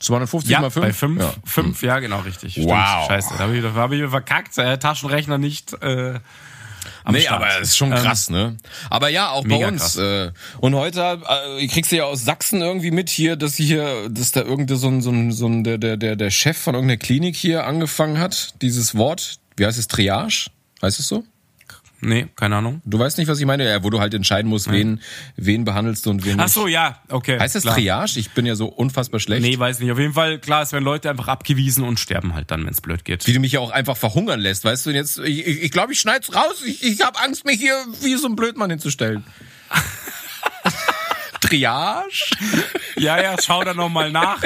250 ja, mal 5? Bei 5, ja. 5, ja, genau, richtig. Wow. Stimmt. Scheiße, da habe ich, hab ich verkackt. Äh, Taschenrechner nicht. Äh, nee, Start. aber es ist schon krass, ähm, ne? Aber ja, auch bei uns. Äh, und heute äh, kriegst du ja aus Sachsen irgendwie mit hier, dass hier, dass da irgendein so ein, so ein, so ein der, der, der, der Chef von irgendeiner Klinik hier angefangen hat, dieses Wort, wie heißt es, Triage? Heißt es so? Nee, keine Ahnung. Du weißt nicht, was ich meine? Ja, wo du halt entscheiden musst, wen, wen behandelst du und wen nicht. Ach so, ja, okay. Heißt das klar. Triage? Ich bin ja so unfassbar schlecht. Nee, weiß nicht. Auf jeden Fall, klar, es werden Leute einfach abgewiesen und sterben halt dann, wenn es blöd geht. Wie du mich ja auch einfach verhungern lässt, weißt du? Und jetzt, ich glaube, ich, glaub, ich schneid's raus. Ich, ich habe Angst, mich hier wie so ein Blödmann hinzustellen. Triage? Ja, ja, schau da nochmal nach.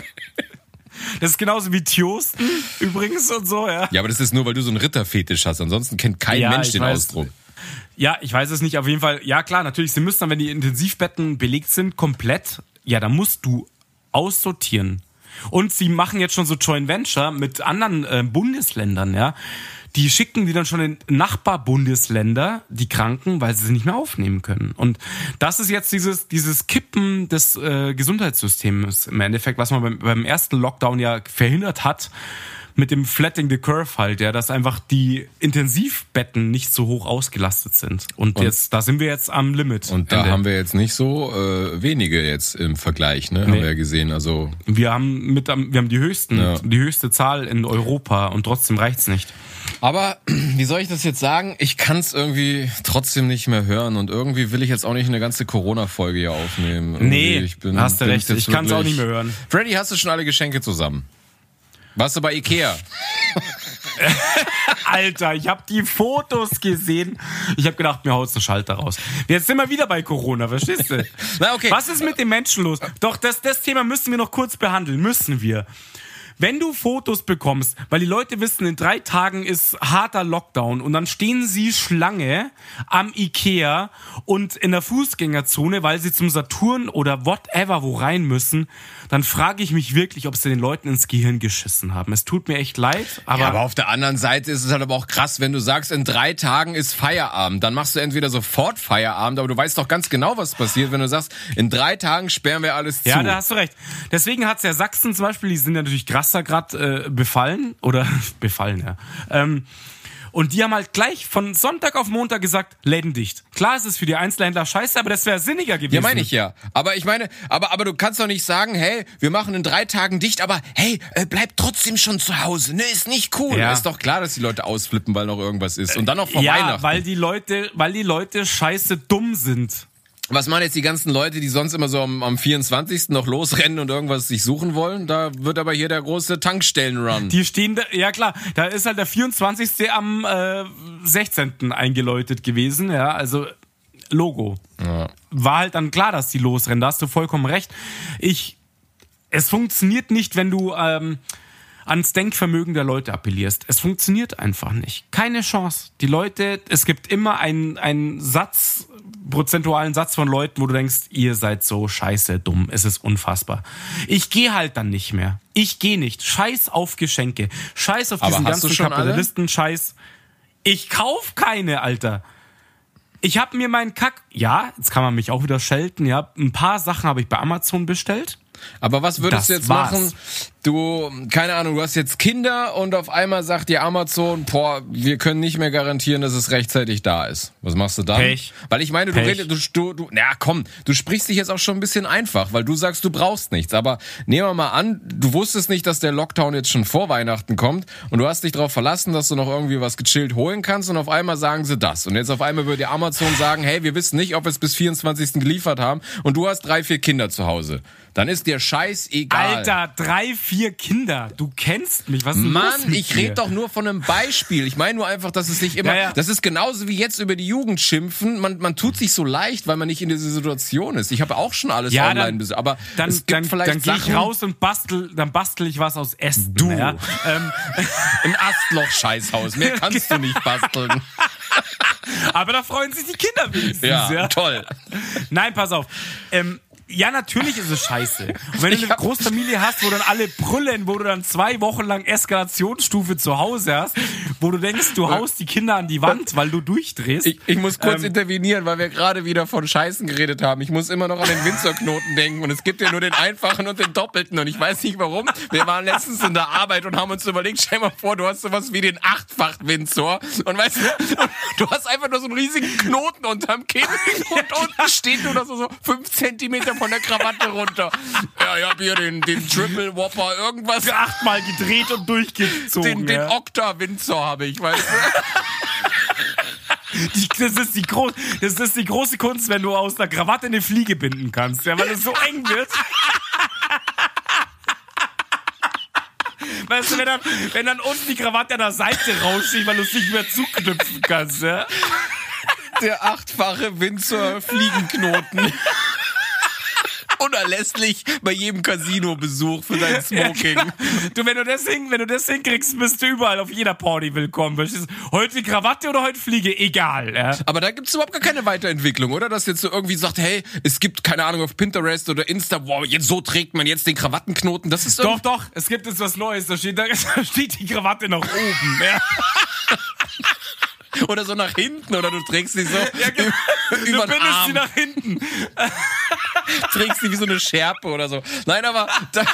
Das ist genauso wie Tjosten übrigens und so, ja. Ja, aber das ist nur, weil du so einen Ritterfetisch hast. Ansonsten kennt kein ja, Mensch den weiß. Ausdruck. Ja, ich weiß es nicht. Auf jeden Fall, ja klar, natürlich, sie müssen dann, wenn die Intensivbetten belegt sind, komplett, ja, da musst du aussortieren. Und sie machen jetzt schon so Joint Venture mit anderen äh, Bundesländern, ja die schicken die dann schon in Nachbarbundesländer, die Kranken, weil sie sie nicht mehr aufnehmen können. Und das ist jetzt dieses, dieses Kippen des äh, Gesundheitssystems im Endeffekt, was man beim, beim ersten Lockdown ja verhindert hat mit dem Flatting the Curve halt, ja, dass einfach die Intensivbetten nicht so hoch ausgelastet sind. Und, und jetzt, da sind wir jetzt am Limit. Und da haben wir jetzt nicht so äh, wenige jetzt im Vergleich, ne? Nee. Haben wir ja gesehen. Also wir haben mit, wir haben die höchsten, ja. die höchste Zahl in Europa und trotzdem reicht's nicht. Aber wie soll ich das jetzt sagen? Ich kann es irgendwie trotzdem nicht mehr hören und irgendwie will ich jetzt auch nicht eine ganze Corona-Folge hier aufnehmen. Irgendwie, nee, ich bin, hast du recht. Ich kann es auch nicht mehr hören. Freddy, hast du schon alle Geschenke zusammen? Warst du bei Ikea? Alter, ich habe die Fotos gesehen. Ich habe gedacht, mir haut der Schalter raus. Jetzt sind wir wieder bei Corona, verstehst du? Na, okay. Was ist mit den Menschen los? Doch, das, das Thema müssen wir noch kurz behandeln. Müssen wir. Wenn du Fotos bekommst, weil die Leute wissen, in drei Tagen ist harter Lockdown und dann stehen sie Schlange am Ikea und in der Fußgängerzone, weil sie zum Saturn oder whatever wo rein müssen, dann frage ich mich wirklich, ob sie den Leuten ins Gehirn geschissen haben. Es tut mir echt leid, aber, ja, aber auf der anderen Seite ist es halt aber auch krass, wenn du sagst, in drei Tagen ist Feierabend, dann machst du entweder sofort Feierabend, aber du weißt doch ganz genau, was passiert, wenn du sagst, in drei Tagen sperren wir alles zu. Ja, da hast du recht. Deswegen hat's ja Sachsen zum Beispiel, die sind ja natürlich krasser gerade äh, befallen oder befallen, ja. Ähm, und die haben halt gleich von Sonntag auf Montag gesagt, Läden dicht. Klar ist es für die Einzelhändler scheiße, aber das wäre sinniger gewesen. Ja, meine ich ja. Aber ich meine, aber, aber du kannst doch nicht sagen, hey, wir machen in drei Tagen dicht, aber hey, äh, bleib trotzdem schon zu Hause. Ne, ist nicht cool. Ja. Ist doch klar, dass die Leute ausflippen, weil noch irgendwas ist. Und dann noch vor ja, Weihnachten. weil die Leute, weil die Leute scheiße dumm sind. Was machen jetzt die ganzen Leute, die sonst immer so am, am 24. noch losrennen und irgendwas sich suchen wollen? Da wird aber hier der große Tankstellen-Run. Die stehen da, ja klar, da ist halt der 24. am äh, 16. eingeläutet gewesen, ja, also Logo. Ja. War halt dann klar, dass die losrennen, da hast du vollkommen recht. Ich, es funktioniert nicht, wenn du ähm, ans Denkvermögen der Leute appellierst. Es funktioniert einfach nicht. Keine Chance. Die Leute, es gibt immer einen, einen Satz, prozentualen Satz von Leuten, wo du denkst, ihr seid so scheiße dumm. Es ist unfassbar. Ich gehe halt dann nicht mehr. Ich gehe nicht. Scheiß auf Geschenke. Scheiß auf diesen ganzen? Kapitalisten-Scheiß. Ich kauf keine, Alter. Ich habe mir meinen Kack. Ja, jetzt kann man mich auch wieder schelten. Ja, ein paar Sachen habe ich bei Amazon bestellt. Aber was würdest Das du jetzt war's. machen? Du, keine Ahnung, du hast jetzt Kinder und auf einmal sagt dir Amazon, boah, wir können nicht mehr garantieren, dass es rechtzeitig da ist. Was machst du dann? Pech. Weil ich meine, du Pech. redest, du, du, na komm, du sprichst dich jetzt auch schon ein bisschen einfach, weil du sagst, du brauchst nichts. Aber nehmen wir mal an, du wusstest nicht, dass der Lockdown jetzt schon vor Weihnachten kommt und du hast dich darauf verlassen, dass du noch irgendwie was gechillt holen kannst und auf einmal sagen sie das. Und jetzt auf einmal würde dir Amazon sagen, hey, wir wissen nicht, ob wir es bis 24. geliefert haben und du hast drei, vier Kinder zu Hause. Dann ist dir scheißegal. Alter, drei, vier Kinder. Du kennst mich. Was ist Mann, ich rede doch nur von einem Beispiel. Ich meine nur einfach, dass es nicht immer. Ja, ja. Das ist genauso wie jetzt über die Jugend schimpfen. Man, man tut sich so leicht, weil man nicht in dieser Situation ist. Ich habe auch schon alles Ja, online dann-. Aber Dann, es gibt dann, vielleicht dann gehe ich raus und bastel, dann bastel ich was aus Ästen. Du. Ja? Ähm, Ein Astloch-Scheißhaus. Mehr kannst du nicht basteln. aber da freuen sich die Kinder wenigstens. Ja, Ja, toll. Nein, pass auf. Ähm, ja, natürlich ist es scheiße. Und wenn du eine Großfamilie hast, wo dann alle brüllen, wo du dann zwei Wochen lang Eskalationsstufe zu Hause hast, wo du denkst, du haust die Kinder an die Wand, weil du durchdrehst. Ich, ich muss kurz Ähm, intervenieren, weil wir gerade wieder von Scheißen geredet haben. Ich muss immer noch an den Windsor-Knoten denken und es gibt ja nur den einfachen und den doppelten und ich weiß nicht warum. Wir waren letztens in der Arbeit und haben uns überlegt, stell mal vor, du hast sowas wie den achtfach-Windsor und weißt du, du hast einfach nur so einen riesigen Knoten unterm Kinn und unten steht nur noch so, so fünf Zentimeter von der Krawatte runter. Ja, ich hab hier den, den Triple Whopper irgendwas. achtmal gedreht und durchgezogen. Den, den ja. Okta-Windsor habe ich, weißt du? Die, das, ist die groß, das ist die große Kunst, wenn du aus der Krawatte eine Fliege binden kannst, ja, weil es so eng wird. Weißt du, wenn dann, wenn dann unten die Krawatte an der Seite raussteht, weil du es nicht mehr zuknüpfen kannst, ja? Der achtfache Windsor-Fliegenknoten. Unerlässlich bei jedem Casino-Besuch für dein Smoking. Du, wenn du das hin, wenn du das hinkriegst, bist du überall auf jeder Party willkommen. Verstehst du? Heute Krawatte oder heute Fliege? Egal, ja? Aber da gibt's überhaupt gar keine Weiterentwicklung, oder? Dass jetzt so irgendwie sagt, hey, es gibt, keine Ahnung, auf Pinterest oder Insta, wow, jetzt so trägt man jetzt den Krawattenknoten. Das ist Doch, doch, es gibt jetzt was Neues. Da steht, da steht die Krawatte nach oben. Ja? Oder so nach hinten, oder du trägst sie so genau. Du über den bindest sie nach hinten. trägst sie wie so eine Schärpe oder so. Nein, aber, da,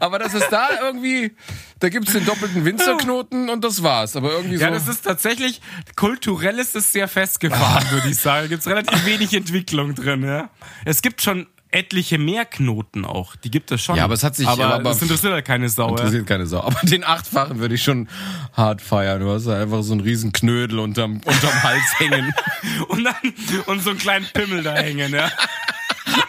aber das ist da irgendwie, da gibt's den doppelten Windsor-Knoten und das war's. Aber irgendwie Ja, so. das ist tatsächlich, kulturell ist es sehr festgefahren, würde ich sagen. Gibt es relativ wenig Entwicklung drin, ja. Es gibt schon etliche mehr Knoten auch. Die gibt es schon. Ja, aber es hat sich- Aber, aber- das interessiert halt keine Sau. Ja. Interessiert keine Sau. Aber den achtfachen würde ich schon hart feiern. Du hast da einfach so einen riesen Knödel unterm, unterm Hals hängen. Und dann und so einen kleinen Pimmel da hängen, ja.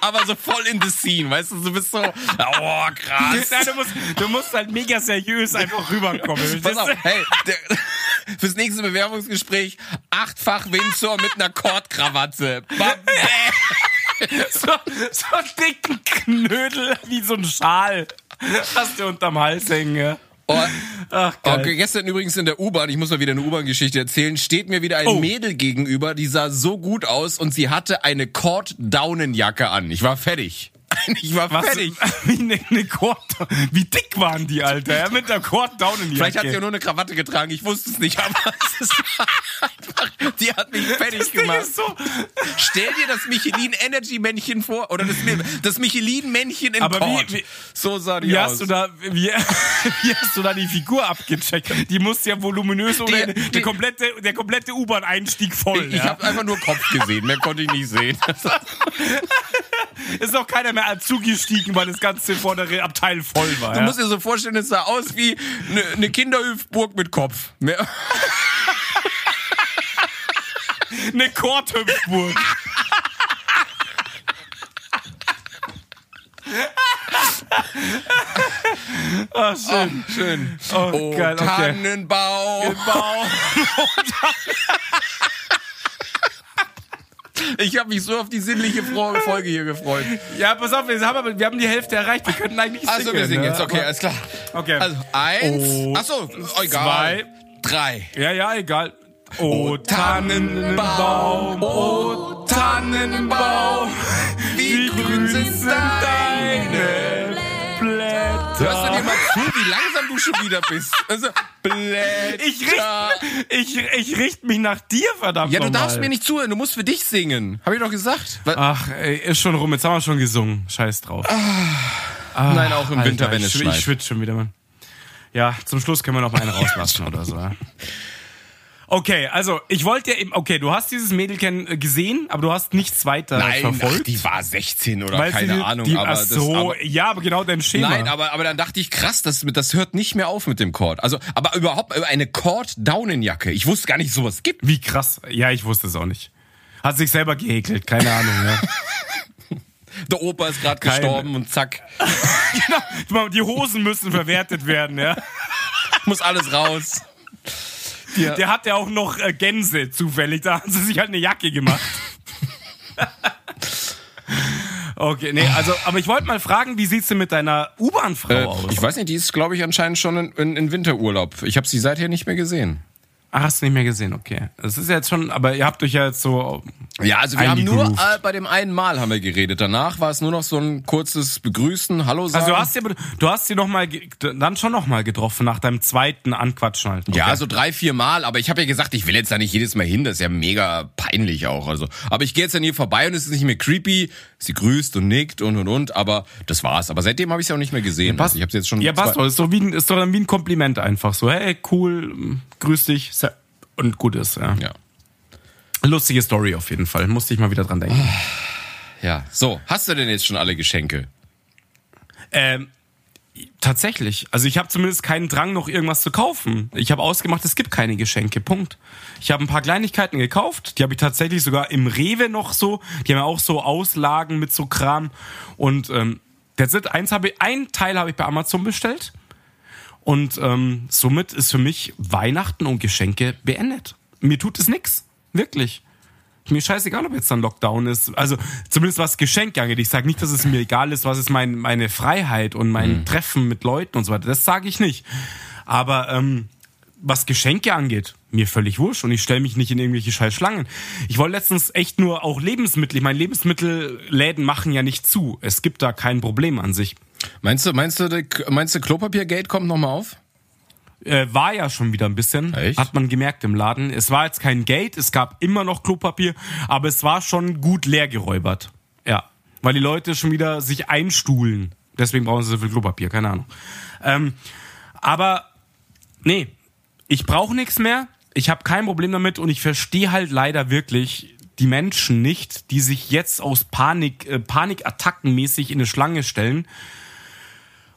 aber so voll in the scene, weißt du, du bist so, oh, krass. Nein, du, musst, du musst halt mega seriös einfach rüberkommen. Pass auf, hey, der, fürs nächste Bewerbungsgespräch achtfach Windsor mit einer Kordkrawatte. Bam, so, so einen dicken Knödel wie so ein Schal. Hast du unterm Hals hängen, ja. Oh, Ach, geil. okay, gestern übrigens in der U-Bahn, ich muss mal wieder eine U-Bahn-Geschichte erzählen, steht mir wieder ein Oh. Mädel gegenüber, die sah so gut aus und sie hatte eine Cord-Daunenjacke an. Ich war fertig. Ich war Was, fertig. wie, eine, eine Cord, wie dick waren die, Alter? Ja, mit der Cord down in die Vielleicht hat sie ja nur eine Krawatte getragen, ich wusste es nicht, aber es war einfach, die hat mich fertig Das Ding gemacht. ist so, Stell dir das Michelin Energy Männchen vor oder das, das Michelin Männchen in Aber wie- Cord. wie- so sah die wie aus. hast, du da, wie, wie hast du da die Figur abgecheckt? Die muss ja voluminös oder Die- die- der komplette, der komplette U-Bahn-Einstieg voll. ich ich ja. habe einfach nur Kopf gesehen, mehr konnte ich nicht sehen. Ist auch keiner mehr zugestiegen, weil das ganze vordere Abteil voll war. Du ja. musst dir so vorstellen, es sah aus wie eine, eine Kinderhüpfburg mit Kopf. Mehr, Eine Korthüpfburg. oh, schön. schön. Oh, geil, okay. Tannenbaum. Bau. Ich habe mich so auf die sinnliche Folge hier gefreut. Ja, pass auf, wir haben, aber, wir haben die Hälfte erreicht. Wir könnten eigentlich singen. Also wir singen ne? jetzt, okay, alles klar. Okay. Also eins, Oh, achso, egal. zwei. Drei. Ja, ja, egal. Oh, Tannenbaum, oh, Tannenbaum, Wie grün sind deine. Hörst du dir mal zu, wie langsam du schon wieder bist? Also, Blätter. Ich richte ich, ich richt mich nach dir, verdammt Ja, du nochmal. darfst mir nicht zuhören, du musst für dich singen. Hab ich doch gesagt. Was? Ach, ey, ist schon rum, jetzt haben wir schon gesungen. Scheiß drauf. Nein, auch im Alter, Winter, wenn ich, es schw- schneit. Ich schwitze schon wieder, Mann. Ja, zum Schluss können wir noch mal einen rauslassen oder so. Ja. Okay, also ich wollte ja eben, okay, du hast dieses Mädel äh, gesehen, aber du hast nichts weiter Nein, ach, verfolgt. die war 16 oder weil keine sie, Ahnung. Die, aber ach das, so, aber, ja, aber genau dein Schema. Nein, aber, aber dann dachte ich, krass, das, das hört nicht mehr auf mit dem Cord. Also, aber überhaupt eine Cord-Daunenjacke. Ich wusste gar nicht, sowas gibt. Wie krass. Ja, ich wusste es auch nicht. Hat sich selber gehäkelt, keine Ahnung. Ja. Der Opa ist gerade gestorben und zack, genau, die Hosen müssen verwertet werden, ja. muss alles raus. Der hat ja auch noch äh, Gänse zufällig, da haben sie sich halt eine Jacke gemacht. Okay, nee, also, aber ich wollte mal fragen, wie sieht's denn mit deiner U-Bahn-Frau Äh, aus? ich weiß nicht, die ist, glaube ich, anscheinend schon in, in, in Winterurlaub. Ich habe sie seither nicht mehr gesehen. Ach, hast du nicht mehr gesehen, okay. Das ist ja jetzt schon, aber ihr habt euch ja jetzt so. Ja, also wir haben nur äh, bei dem einen Mal haben wir geredet. Danach war es nur noch so ein kurzes Begrüßen, Hallo sagen. Also du hast sie, du hast sie noch mal, dann schon noch mal getroffen nach deinem zweiten Anquatschen halt. Okay. Ja, so drei, vier Mal, aber ich habe ja gesagt, ich will jetzt da nicht jedes Mal hin, das ist ja mega peinlich auch. Also, aber ich gehe jetzt an ihr vorbei und es ist nicht mehr creepy. Sie grüßt und nickt und und und, aber das war's. Aber seitdem habe ich sie auch nicht mehr gesehen. passt. Also ich habe sie jetzt schon. Ja, passt doch. Ist doch, wie ein, ist doch dann wie ein Kompliment einfach. So, hey, cool, grüß dich und gut ist. Ja. Ja. Lustige Story auf jeden Fall. Musste ich mal wieder dran denken. ja. So, hast du denn jetzt schon alle Geschenke? Ähm, tatsächlich. Also ich habe zumindest keinen Drang, noch irgendwas zu kaufen. Ich habe ausgemacht, es gibt keine Geschenke. Punkt. Ich habe ein paar Kleinigkeiten gekauft. Die habe ich tatsächlich sogar im Rewe noch so. Die haben ja auch so Auslagen mit so Kram. Und ähm, that's it. Eins habe ich, ein Teil habe ich bei Amazon bestellt. Und ähm, somit ist für mich Weihnachten und Geschenke beendet. Mir tut es nix. Wirklich. Mir scheißegal, ob jetzt dann Lockdown ist. Also zumindest was Geschenke angeht. Ich sage nicht, dass es mir egal ist, was ist mein, meine Freiheit und mein Treffen mit Leuten und so weiter. Das sage ich nicht. Aber ähm, was Geschenke angeht, mir völlig wurscht und ich stelle mich nicht in irgendwelche scheiß Schlangen. Ich wollte letztens echt nur auch Lebensmittel. Ich meine, Lebensmittelläden machen ja nicht zu. Es gibt da kein Problem an sich. Meinst du, meinst du, meinst du, Klopapiergate kommt nochmal auf? Äh, war ja schon wieder ein bisschen. Echt? Hat man gemerkt im Laden. Es war jetzt kein Gate, es gab immer noch Klopapier, aber es war schon gut leer geräubert. Ja. Weil die Leute schon wieder sich einstuhlen. Deswegen brauchen sie so viel Klopapier, keine Ahnung. Ähm, aber nee, ich brauche nichts mehr. Ich habe kein Problem damit und ich verstehe halt leider wirklich die Menschen nicht, die sich jetzt aus Panik, äh, Panikattackenmäßig in eine Schlange stellen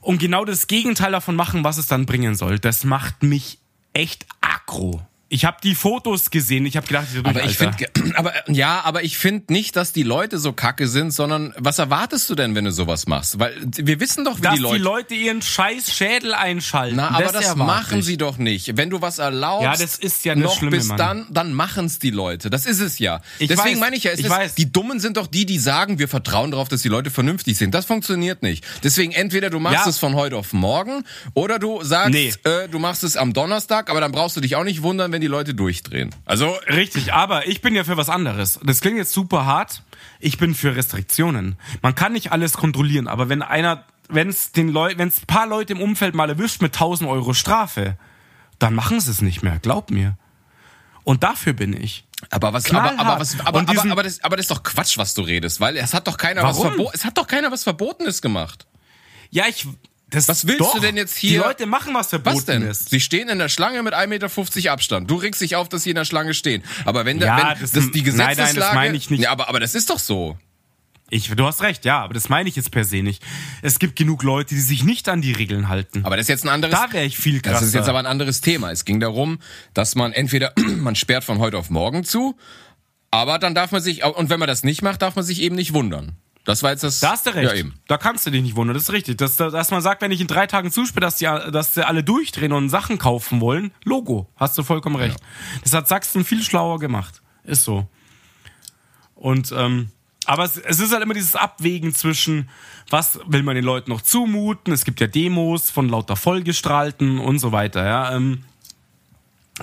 und genau das Gegenteil davon machen, was es dann bringen soll. Das macht mich echt aggro. Ich habe die Fotos gesehen. Ich habe gedacht, ich aber ich finde, aber ja, aber ich finde nicht, dass die Leute so kacke sind, sondern was erwartest du denn, wenn du sowas machst? Weil wir wissen doch, wie dass die Leute, die Leute ihren scheiß Schädel einschalten. na, aber das, erwarte machen sie doch nicht. Wenn du was erlaubst, Ja, das ist ja das noch Schlimme, bis Mann. dann, dann machen's die Leute. Das ist es ja. Ich Deswegen weiß, meine ich ja, es ich ist, weiß. die Dummen sind doch die, die sagen, wir vertrauen darauf, dass die Leute vernünftig sind. Das funktioniert nicht. Deswegen entweder du machst Ja. es von heute auf morgen oder du sagst, Nee. äh, du machst es am Donnerstag, aber dann brauchst du dich auch nicht wundern, wenn die Leute durchdrehen. Also Richtig, aber ich bin ja für was anderes. Das klingt jetzt super hart. Ich bin für Restriktionen. Man kann nicht alles kontrollieren, aber wenn einer, wenn es den Leuten, wenn es ein paar Leute im Umfeld mal erwischt mit 1000 Euro Strafe, dann machen sie es nicht mehr. Glaub mir. Und dafür bin ich. Aber was, aber, Knallhart. aber, was, aber, Und aber, diesen- aber, das, aber das ist doch Quatsch, was du redest, weil es hat doch keiner was Warum? verboten, es hat doch keiner was Verbotenes gemacht. Ja, ich. Das, Was willst doch, du denn jetzt Die hier- Leute machen was verboten Was denn? ist. Sie stehen in der Schlange mit 1,50 Meter Abstand. Du regst dich auf, dass sie in der Schlange stehen. Aber wenn, da, Ja, wenn das- das, die nein, nein, das Gesetzeslage... meine ich nicht. Ja, aber, aber das ist doch so. Ich, du hast recht, ja, aber das meine ich jetzt per se nicht. Es gibt genug Leute, die sich nicht an die Regeln halten. Aber das ist jetzt ein anderes... da wäre ich viel krasser. das ist jetzt aber ein anderes Thema. Es ging darum, dass man entweder, man sperrt von heute auf morgen zu, aber dann darf man sich, und wenn man das nicht macht, darf man sich eben nicht wundern. Das war jetzt das... Da hast du recht. Ja, eben. Da kannst du dich nicht wundern, das ist richtig. Dass, dass man sagt, wenn ich in drei Tagen zusperre, dass die, dass die alle durchdrehen und Sachen kaufen wollen, Logo, hast du vollkommen recht. Das hat Sachsen viel schlauer gemacht. Ist so. Und, ähm, aber es, es ist halt immer dieses Abwägen zwischen, was will man den Leuten noch zumuten? Es gibt ja Demos von lauter Vollgestrahlten und so weiter, ja. Ähm,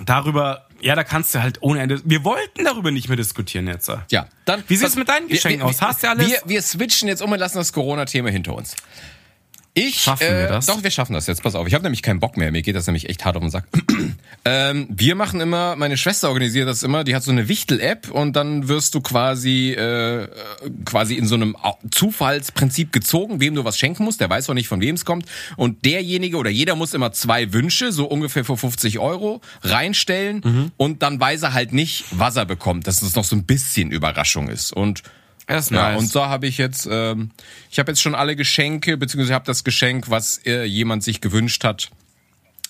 darüber, ja, da kannst du halt ohne Ende. Wir wollten darüber nicht mehr diskutieren jetzt. Ja, dann. Wie sieht's mit deinen Wir- Geschenken wir, aus? Hast du alles? Wir, wir switchen jetzt um und lassen das Corona-Thema hinter uns. Ich, Schaffen äh, wir das? Doch, wir schaffen das jetzt. Pass auf, ich habe nämlich keinen Bock mehr. Mir geht das nämlich echt hart auf den Sack. ähm, wir machen immer, meine Schwester organisiert das immer. Die hat so eine Wichtel-App und dann wirst du quasi äh, äh, quasi in so einem Zufallsprinzip gezogen, wem du was schenken musst. Der weiß auch nicht, von wem es kommt. Und derjenige oder jeder muss immer zwei Wünsche, so ungefähr für 50 Euro, reinstellen Mhm. und dann weiß er halt nicht, was er bekommt, dass es noch so ein bisschen Überraschung ist. Und Das ja, nice. und so habe ich jetzt, ähm, ich habe jetzt schon alle Geschenke, beziehungsweise habe das Geschenk, was äh, jemand sich gewünscht hat,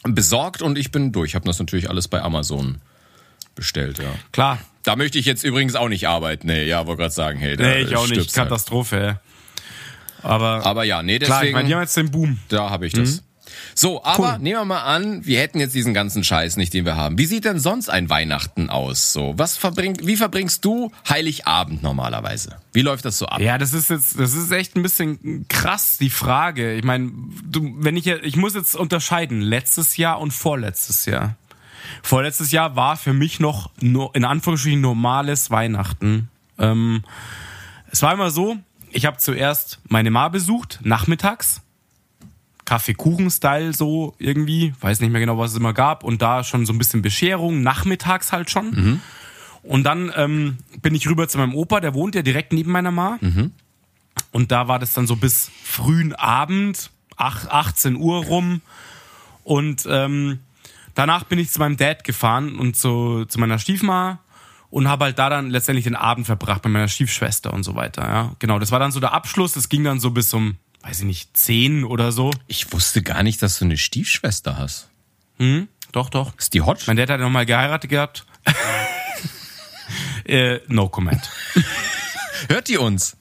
besorgt und ich bin durch. Ich habe das natürlich alles bei Amazon bestellt, ja. Klar. Da möchte ich jetzt übrigens auch nicht arbeiten. Nee, ja, wollte gerade sagen, hey, da Nee, ich auch nicht. halt. Katastrophe. ey. Aber, Aber ja, nee, klar, ich deswegen, meine, die haben jetzt den Boom. da habe ich das. So, aber Cool. nehmen wir mal an, wir hätten jetzt diesen ganzen Scheiß nicht, den wir haben. Wie sieht denn sonst ein Weihnachten aus? So, was verbringt, wie verbringst du Heiligabend normalerweise? Wie läuft das so ab? Ja, das ist jetzt, das ist echt ein bisschen krass, die Frage. Ich meine, du, wenn ich, ich muss jetzt unterscheiden, letztes Jahr und vorletztes Jahr. Vorletztes Jahr war für mich noch nur, in Anführungsstrichen normales Weihnachten. Ähm, es war immer so, ich habe zuerst meine Ma besucht, nachmittags. Kaffeekuchen-Style so irgendwie, weiß nicht mehr genau, was es immer gab. Und da schon so ein bisschen Bescherung, nachmittags halt schon. Und dann ähm, bin ich rüber zu meinem Opa, der wohnt ja direkt neben meiner Ma. Und da war das dann so bis frühen Abend, ach- 18 Uhr rum. Und ähm, danach bin ich zu meinem Dad gefahren und zu, zu meiner Stiefma und habe halt da dann letztendlich den Abend verbracht bei meiner Stiefschwester und so weiter. Ja, genau. Das war dann so der Abschluss. Das ging dann so bis um, weiß ich nicht, 10 oder so. Ich wusste gar nicht, dass du eine Stiefschwester hast. Hm? Doch, doch. Ist die hot? Mein Dad hat nochmal geheiratet gehabt. äh, no comment. Hört die uns?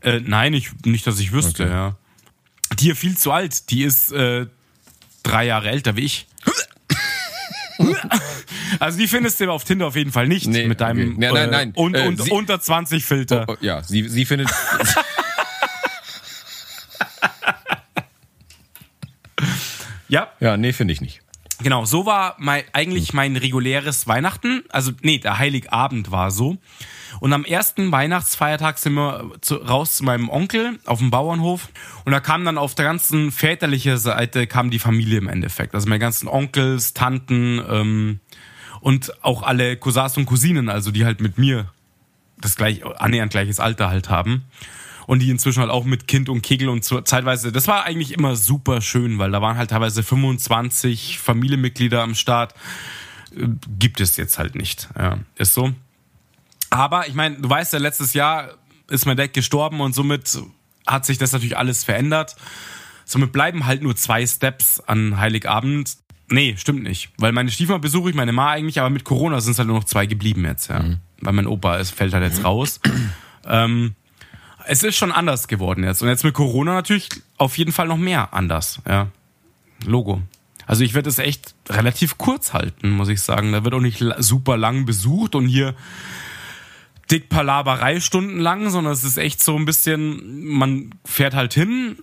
Äh, nein, ich, nicht, dass ich wüsste, Okay. ja. Die ist viel zu alt. Die ist äh, drei Jahre älter wie ich. Also die findest du auf Tinder auf jeden Fall nicht Nee, mit deinem okay. Ja, nein, nein. Äh, und, Äh, und sie- unter 20 Filter. Oh, ja, sie, sie findet. Ja, ja, nee, finde ich nicht. genau. So war mein, eigentlich mein reguläres Weihnachten. Also nee, der Heiligabend war so. Und am ersten Weihnachtsfeiertag sind wir zu, raus zu meinem Onkel auf dem Bauernhof. Und da kam dann auf der ganzen väterlichen Seite kam die Familie im Endeffekt. Also meine ganzen Onkels, Tanten ähm, und auch alle Cousins und Cousinen, also die halt mit mir das gleich, annähernd gleiches Alter halt haben. Und die inzwischen halt auch mit Kind und Kegel und so, zeitweise, das war eigentlich immer super schön, weil da waren halt teilweise 25 Familienmitglieder am Start. Äh, Gibt es jetzt halt nicht. Ja, ist so. Aber ich meine, du weißt ja, letztes Jahr ist mein Dad gestorben und somit hat sich das natürlich alles verändert. Somit bleiben halt nur zwei Steps an Heiligabend. Nee, stimmt nicht. Weil meine Stiefmutter besuche ich, meine Ma eigentlich, aber mit Corona sind es halt nur noch zwei geblieben jetzt, ja. Mhm. Weil mein Opa ist, fällt halt jetzt raus. ähm, es ist schon anders geworden jetzt. Und jetzt mit Corona natürlich auf jeden Fall noch mehr anders, ja. Logo. Also ich werde es echt relativ kurz halten, muss ich sagen. Da wird auch nicht super lang besucht und hier dick Palaberei stundenlang, sondern es ist echt so ein bisschen, man fährt halt hin,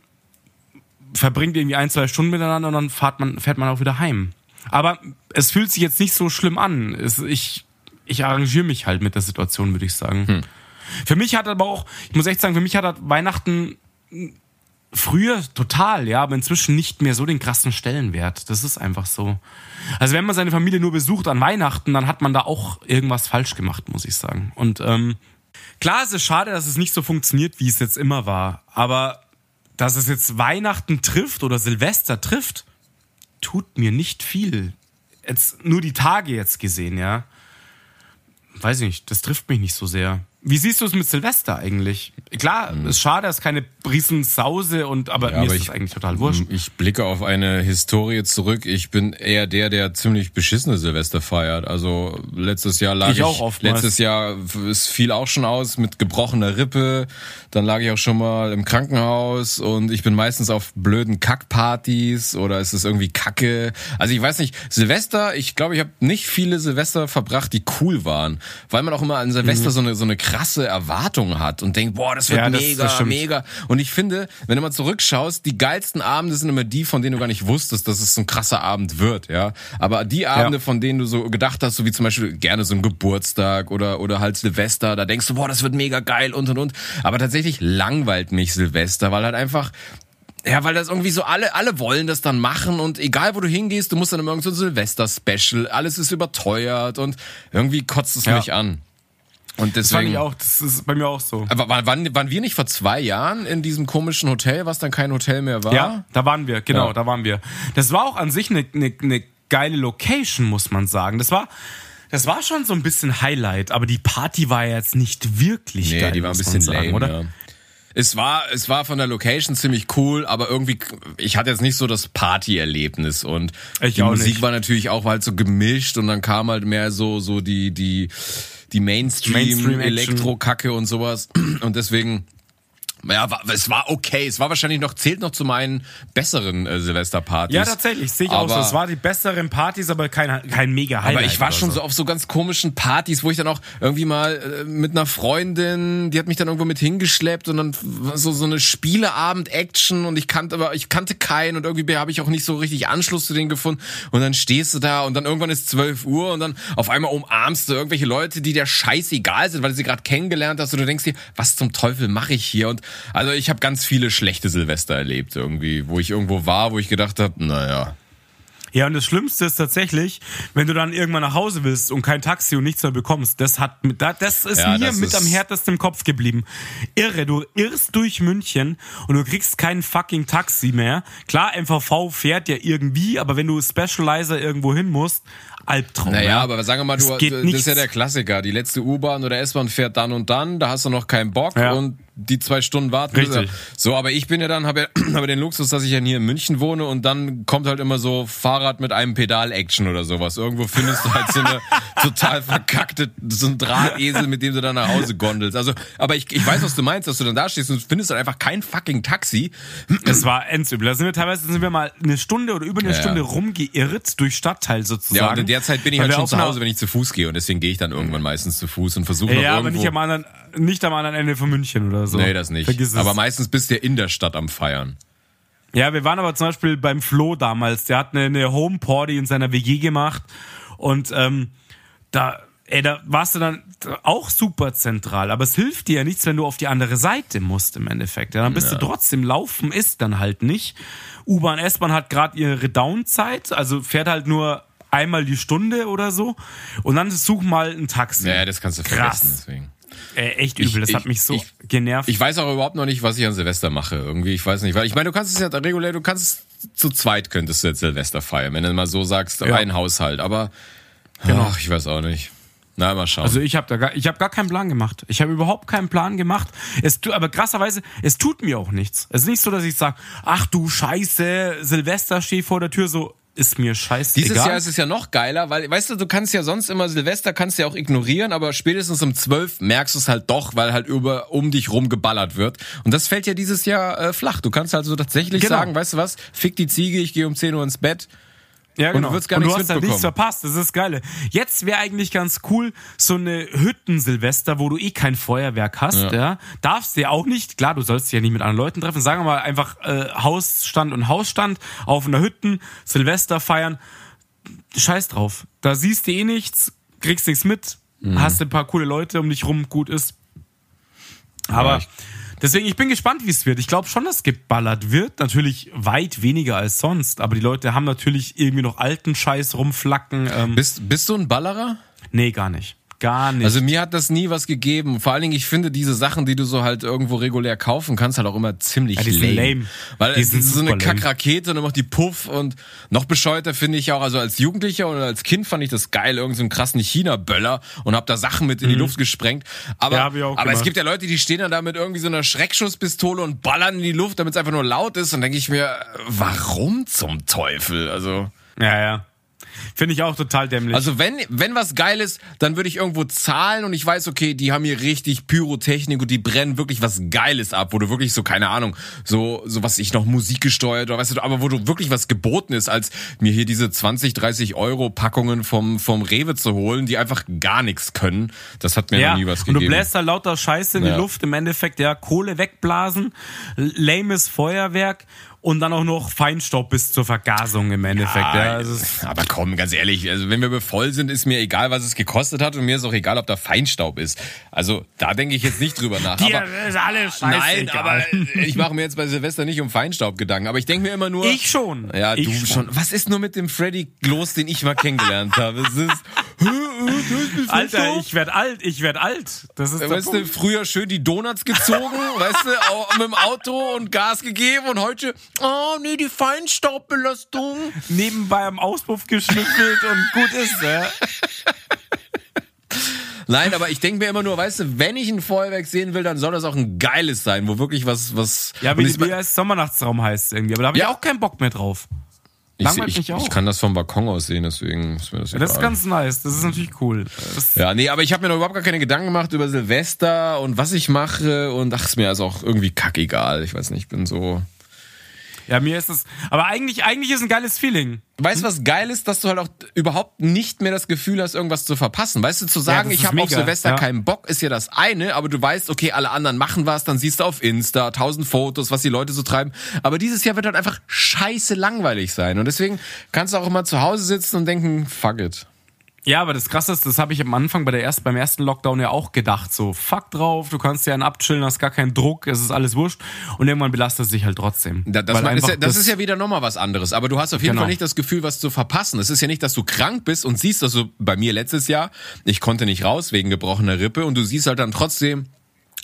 verbringt irgendwie ein, zwei Stunden miteinander und dann fährt man, fährt man auch wieder heim. Aber es fühlt sich jetzt nicht so schlimm an. Es, ich, ich arrangiere mich halt mit der Situation, würde ich sagen. Hm. Für mich hat aber auch, ich muss echt sagen, für mich hat Weihnachten früher total, ja, aber inzwischen nicht mehr so den krassen Stellenwert. Das ist einfach so. Also wenn man seine Familie nur besucht an Weihnachten, dann hat man da auch irgendwas falsch gemacht, muss ich sagen. Und ähm, klar, es ist schade, dass es nicht so funktioniert, wie es jetzt immer war. Aber dass es jetzt Weihnachten trifft oder Silvester trifft, tut mir nicht viel. Jetzt nur die Tage jetzt gesehen, ja. Weiß ich nicht, das trifft mich nicht so sehr. Wie siehst du es mit Silvester eigentlich? Klar, hm. ist schade, dass keine Riesensause und aber ja, mir aber ist ich, eigentlich total wurscht. Ich blicke auf eine Historie zurück. Ich bin eher der, der ziemlich beschissene Silvester feiert. Also letztes Jahr lag ich, ich auch oftmals. letztes Jahr es fiel auch schon aus mit gebrochener Rippe. Dann lag ich auch schon mal im Krankenhaus und ich bin meistens auf blöden Kackpartys oder ist es irgendwie Kacke. Also ich weiß nicht, Silvester, ich glaube, ich habe nicht viele Silvester verbracht, die cool waren, weil man auch immer an Silvester mhm. so eine so eine krasse Erwartung hat und denkt, boah, das wird ja, mega, das mega. Und ich finde, wenn du mal zurückschaust, die geilsten Abende sind immer die, von denen du gar nicht wusstest, dass es so ein krasser Abend wird, ja. Aber die Abende, ja. von denen du so gedacht hast, so wie zum Beispiel gerne so ein Geburtstag oder, oder halt Silvester, da denkst du, boah, das wird mega geil und und und. Aber tatsächlich langweilt mich Silvester, weil halt einfach ja, weil das irgendwie so alle, alle wollen das dann machen und egal wo du hingehst, du musst dann immer irgend so ein Silvester-Special, alles ist überteuert und irgendwie kotzt es ja. mich an. Und deswegen, das fand ich auch, das ist bei mir auch so. Aber waren, waren wir nicht vor zwei Jahren in diesem komischen Hotel, was dann kein Hotel mehr war? Ja, da waren wir, genau, ja. da waren wir. Das war auch an sich eine, eine, eine geile Location, muss man sagen. Das war, das war schon so ein bisschen Highlight, aber die Party war ja jetzt nicht wirklich nee, geil. die war ein bisschen sagen, lame, oder? Ja. Es war, es war von der Location ziemlich cool, aber irgendwie, ich hatte jetzt nicht so das Party-Erlebnis und ich die Musik nicht. war natürlich auch halt so gemischt und dann kam halt mehr so, so die, die, die Mainstream-Elektro-Kacke Mainstream und sowas. Und deswegen ja, es war okay. Es war wahrscheinlich noch, zählt noch zu meinen besseren äh, Silvesterpartys. Ja, tatsächlich, sehe ich auch so. Es war die besseren Partys, aber kein, kein mega Highlight. Aber ich war schon so. so. auf so ganz komischen Partys, wo ich dann auch irgendwie mal äh, mit einer Freundin, die hat mich dann irgendwo mit hingeschleppt und dann so, so eine Spieleabend-Action und ich kannte, aber ich kannte keinen und irgendwie habe ich auch nicht so richtig Anschluss zu denen gefunden. Und dann stehst du da und dann irgendwann ist 12 Uhr und dann auf einmal umarmst du irgendwelche Leute, die dir scheißegal sind, weil du sie gerade kennengelernt hast und du denkst dir, was zum Teufel mache ich hier? Und also ich habe ganz viele schlechte Silvester erlebt irgendwie, wo ich irgendwo war, wo ich gedacht habe, naja. Ja, und das Schlimmste ist tatsächlich, wenn du dann irgendwann nach Hause willst und kein Taxi und nichts mehr bekommst. Das hat, das ist ja, mir das mit ist am härtesten im Kopf geblieben. Irre, du irrst durch München und du kriegst kein fucking Taxi mehr. Klar, MVV fährt ja irgendwie, aber wenn du Specializer irgendwo hin musst, Albtraum. Naja, ja. aber sagen wir mal, du, das ist ja der Klassiker. Die letzte U-Bahn oder S-Bahn fährt dann und dann, da hast du noch keinen Bock ja. und die zwei Stunden warten. Richtig. So, aber ich bin ja dann, habe ja, hab den Luxus, dass ich ja hier in München wohne und dann kommt halt immer so Fahrrad mit einem Pedal-Action oder sowas. Irgendwo findest du halt so eine total verkackte, so ein Drahtesel, mit dem du dann nach Hause gondelst. Also, aber ich, ich weiß, was du meinst, dass du dann da stehst und findest dann einfach kein fucking Taxi. Es war endsübel. Da sind wir teilweise sind wir mal eine Stunde oder über eine ja, Stunde rumgeirrt durch Stadtteil sozusagen. Ja, und in der Zeit bin ich halt schon zu Hause, wenn ich zu Fuß gehe und deswegen gehe ich dann irgendwann meistens zu Fuß und versuche ja, noch irgendwo... aber nicht am anderen, nicht am anderen Ende von München oder so. Nee, das nicht. Vergiss es. Aber meistens bist du ja in der Stadt am Feiern. Ja, wir waren aber zum Beispiel beim Flo damals. Der hat eine, eine Home-Party in seiner WG gemacht und ähm, da, ey, da warst du dann auch super zentral. Aber es hilft dir ja nichts, wenn du auf die andere Seite musst im Endeffekt. Ja, dann bist ja. du trotzdem laufen, ist dann halt nicht. U-Bahn, S-Bahn hat gerade ihre Downzeit, also fährt halt nur einmal die Stunde oder so. Und dann such mal ein Taxi. Ja, das kannst du Krass. vergessen. Deswegen. Äh, echt übel, das ich, hat mich so ich, genervt. Ich weiß auch überhaupt noch nicht, was ich an Silvester mache. Irgendwie, ich weiß nicht. Weil ich meine, du kannst es ja regulär, du kannst es zu zweit könntest du jetzt Silvester feiern, wenn du mal so sagst, ja. ein Haushalt. Aber genau. Ach, ich weiß auch nicht. Na, mal schauen. Also ich habe da gar, ich habe gar keinen Plan gemacht. Ich habe überhaupt keinen Plan gemacht. Es aber krasserweise, es tut mir auch nichts. Es ist nicht so, dass ich sage, ach du Scheiße, Silvester steht vor der Tür. So, ist mir scheißegal. Dieses Jahr ist es ja noch geiler, weil, weißt du, du kannst ja sonst immer Silvester kannst ja auch ignorieren, aber spätestens um 12 merkst du es halt doch, weil halt über um dich rum geballert wird. Und das fällt ja dieses Jahr äh, flach. Du kannst also tatsächlich Genau. sagen, weißt du was, fick die Ziege, ich gehe um 10 Uhr ins Bett. Ja, Und du würdest gar und du hast halt nichts verpasst. Das ist das Geile. Jetzt wäre eigentlich ganz cool, so eine Hütten-Silvester, wo du eh kein Feuerwerk hast, ja. Ja. Darfst du ja auch nicht. Klar, du sollst dich ja nicht mit anderen Leuten treffen. Sagen wir mal einfach äh, Hausstand und Hausstand auf einer Hütten, Silvester feiern. Scheiß drauf. Da siehst du eh nichts, kriegst nichts mit, Mhm. hast ein paar coole Leute um dich rum, gut ist. Aber Ja, deswegen, ich bin gespannt, wie es wird. Ich glaube schon, dass geballert wird. Natürlich weit weniger als sonst. Aber die Leute haben natürlich irgendwie noch alten Scheiß rumflacken. Ähm, Bist, bist du ein Ballerer? nee, gar nicht. Gar nicht. Also mir hat das nie was gegeben. Vor allen Dingen, ich finde diese Sachen, die du so halt irgendwo regulär kaufen kannst, halt auch immer ziemlich Ja, die lame. lame. Weil Die es sind ist so eine. Kackrakete und dann macht die Puff und noch bescheuerter finde ich auch, also als Jugendlicher oder als Kind fand ich das geil, irgendeinen so einen krassen China-Böller und hab da Sachen mit in die Luft gesprengt. Aber, Mhm. Ja, aber es gibt ja Leute, die stehen dann da mit irgendwie so einer Schreckschusspistole und ballern in die Luft, damit es einfach nur laut ist. Und denke ich mir, warum zum Teufel? Also. ja, ja. Finde ich auch total dämlich. Also wenn, wenn was geil ist, dann würde ich irgendwo zahlen und ich weiß, okay, die haben hier richtig Pyrotechnik und die brennen wirklich was Geiles ab, wo du wirklich so, keine Ahnung, so, so was ich noch Musik gesteuert oder weißt du, aber wo du wirklich was geboten ist, als mir hier diese 20, 30 Euro Packungen vom, vom Rewe zu holen, die einfach gar nichts können. Das hat mir ja, noch nie was und du gegeben. bläst da lauter Scheiße in die Ja. Luft, im Endeffekt, ja, Kohle wegblasen, lames Feuerwerk und dann auch noch Feinstaub bis zur Vergasung im Endeffekt. ja, es- aber komm, ganz ehrlich, also wenn wir voll sind, ist mir egal, was es gekostet hat und mir ist auch egal, ob da Feinstaub ist. Also da denke ich jetzt nicht drüber nach. Dir aber, ist alles Nein, scheißegal. aber ich mache mir jetzt bei Silvester nicht um Feinstaub Gedanken. Aber ich denke mir immer nur. Ich schon. Ja, Ich du schon. Was ist nur mit dem Freddy los, den ich mal kennengelernt habe? Es ist. Alter, ich werd alt, ich werd alt. Das ist Weißt du, früher schön die Donuts gezogen, weißt du, mit dem Auto und Gas gegeben und heute, oh nee, die Feinstaubbelastung. nebenbei am Auspuff geschnüffelt und gut ist, ja. Nein, aber ich denke mir immer nur, weißt du, wenn ich ein Feuerwerk sehen will, dann soll das auch ein geiles sein, wo wirklich was, was. Ja, wie, ich- wie es Sommernachtsraum heißt irgendwie. Aber da habe ich Ja. auch keinen Bock mehr drauf. ich, langweilt ich, mich auch. ich kann das vom Balkon aus sehen, deswegen ist mir das Ja, das ist ganz nice. Das ist natürlich cool. Das, Ja, nee, aber ich habe mir noch überhaupt gar keine Gedanken gemacht über Silvester und was ich mache und ach, ist mir also auch irgendwie kackegal. Ich weiß nicht, ich bin so. Ja, mir ist es. Aber eigentlich, eigentlich ist ein geiles Feeling. Weißt du, was geil ist, dass du halt auch überhaupt nicht mehr das Gefühl hast, irgendwas zu verpassen. Weißt du, zu sagen, das ich habe auf Silvester ja. keinen Bock, ist ja das eine, aber du weißt, okay, alle anderen machen was, dann siehst du auf Insta tausend Fotos, was die Leute so treiben. Aber dieses Jahr wird halt einfach scheiße langweilig sein. Und deswegen kannst du auch immer zu Hause sitzen und denken, fuck it. Ja, aber das Krasse ist, das habe ich am Anfang bei der ersten, beim ersten Lockdown ja auch gedacht. So, fuck drauf, du kannst ja einen abchillen, hast gar keinen Druck, es ist alles wurscht. Und irgendwann belastet es sich halt trotzdem. Da, das, man, ist ja, das, ist ja wieder nochmal was anderes. Aber du hast auf jeden Genau. Fall nicht das Gefühl, was zu verpassen. Es ist ja nicht, dass du krank bist und siehst, also bei mir letztes Jahr, ich konnte nicht raus wegen gebrochener Rippe und du siehst halt dann trotzdem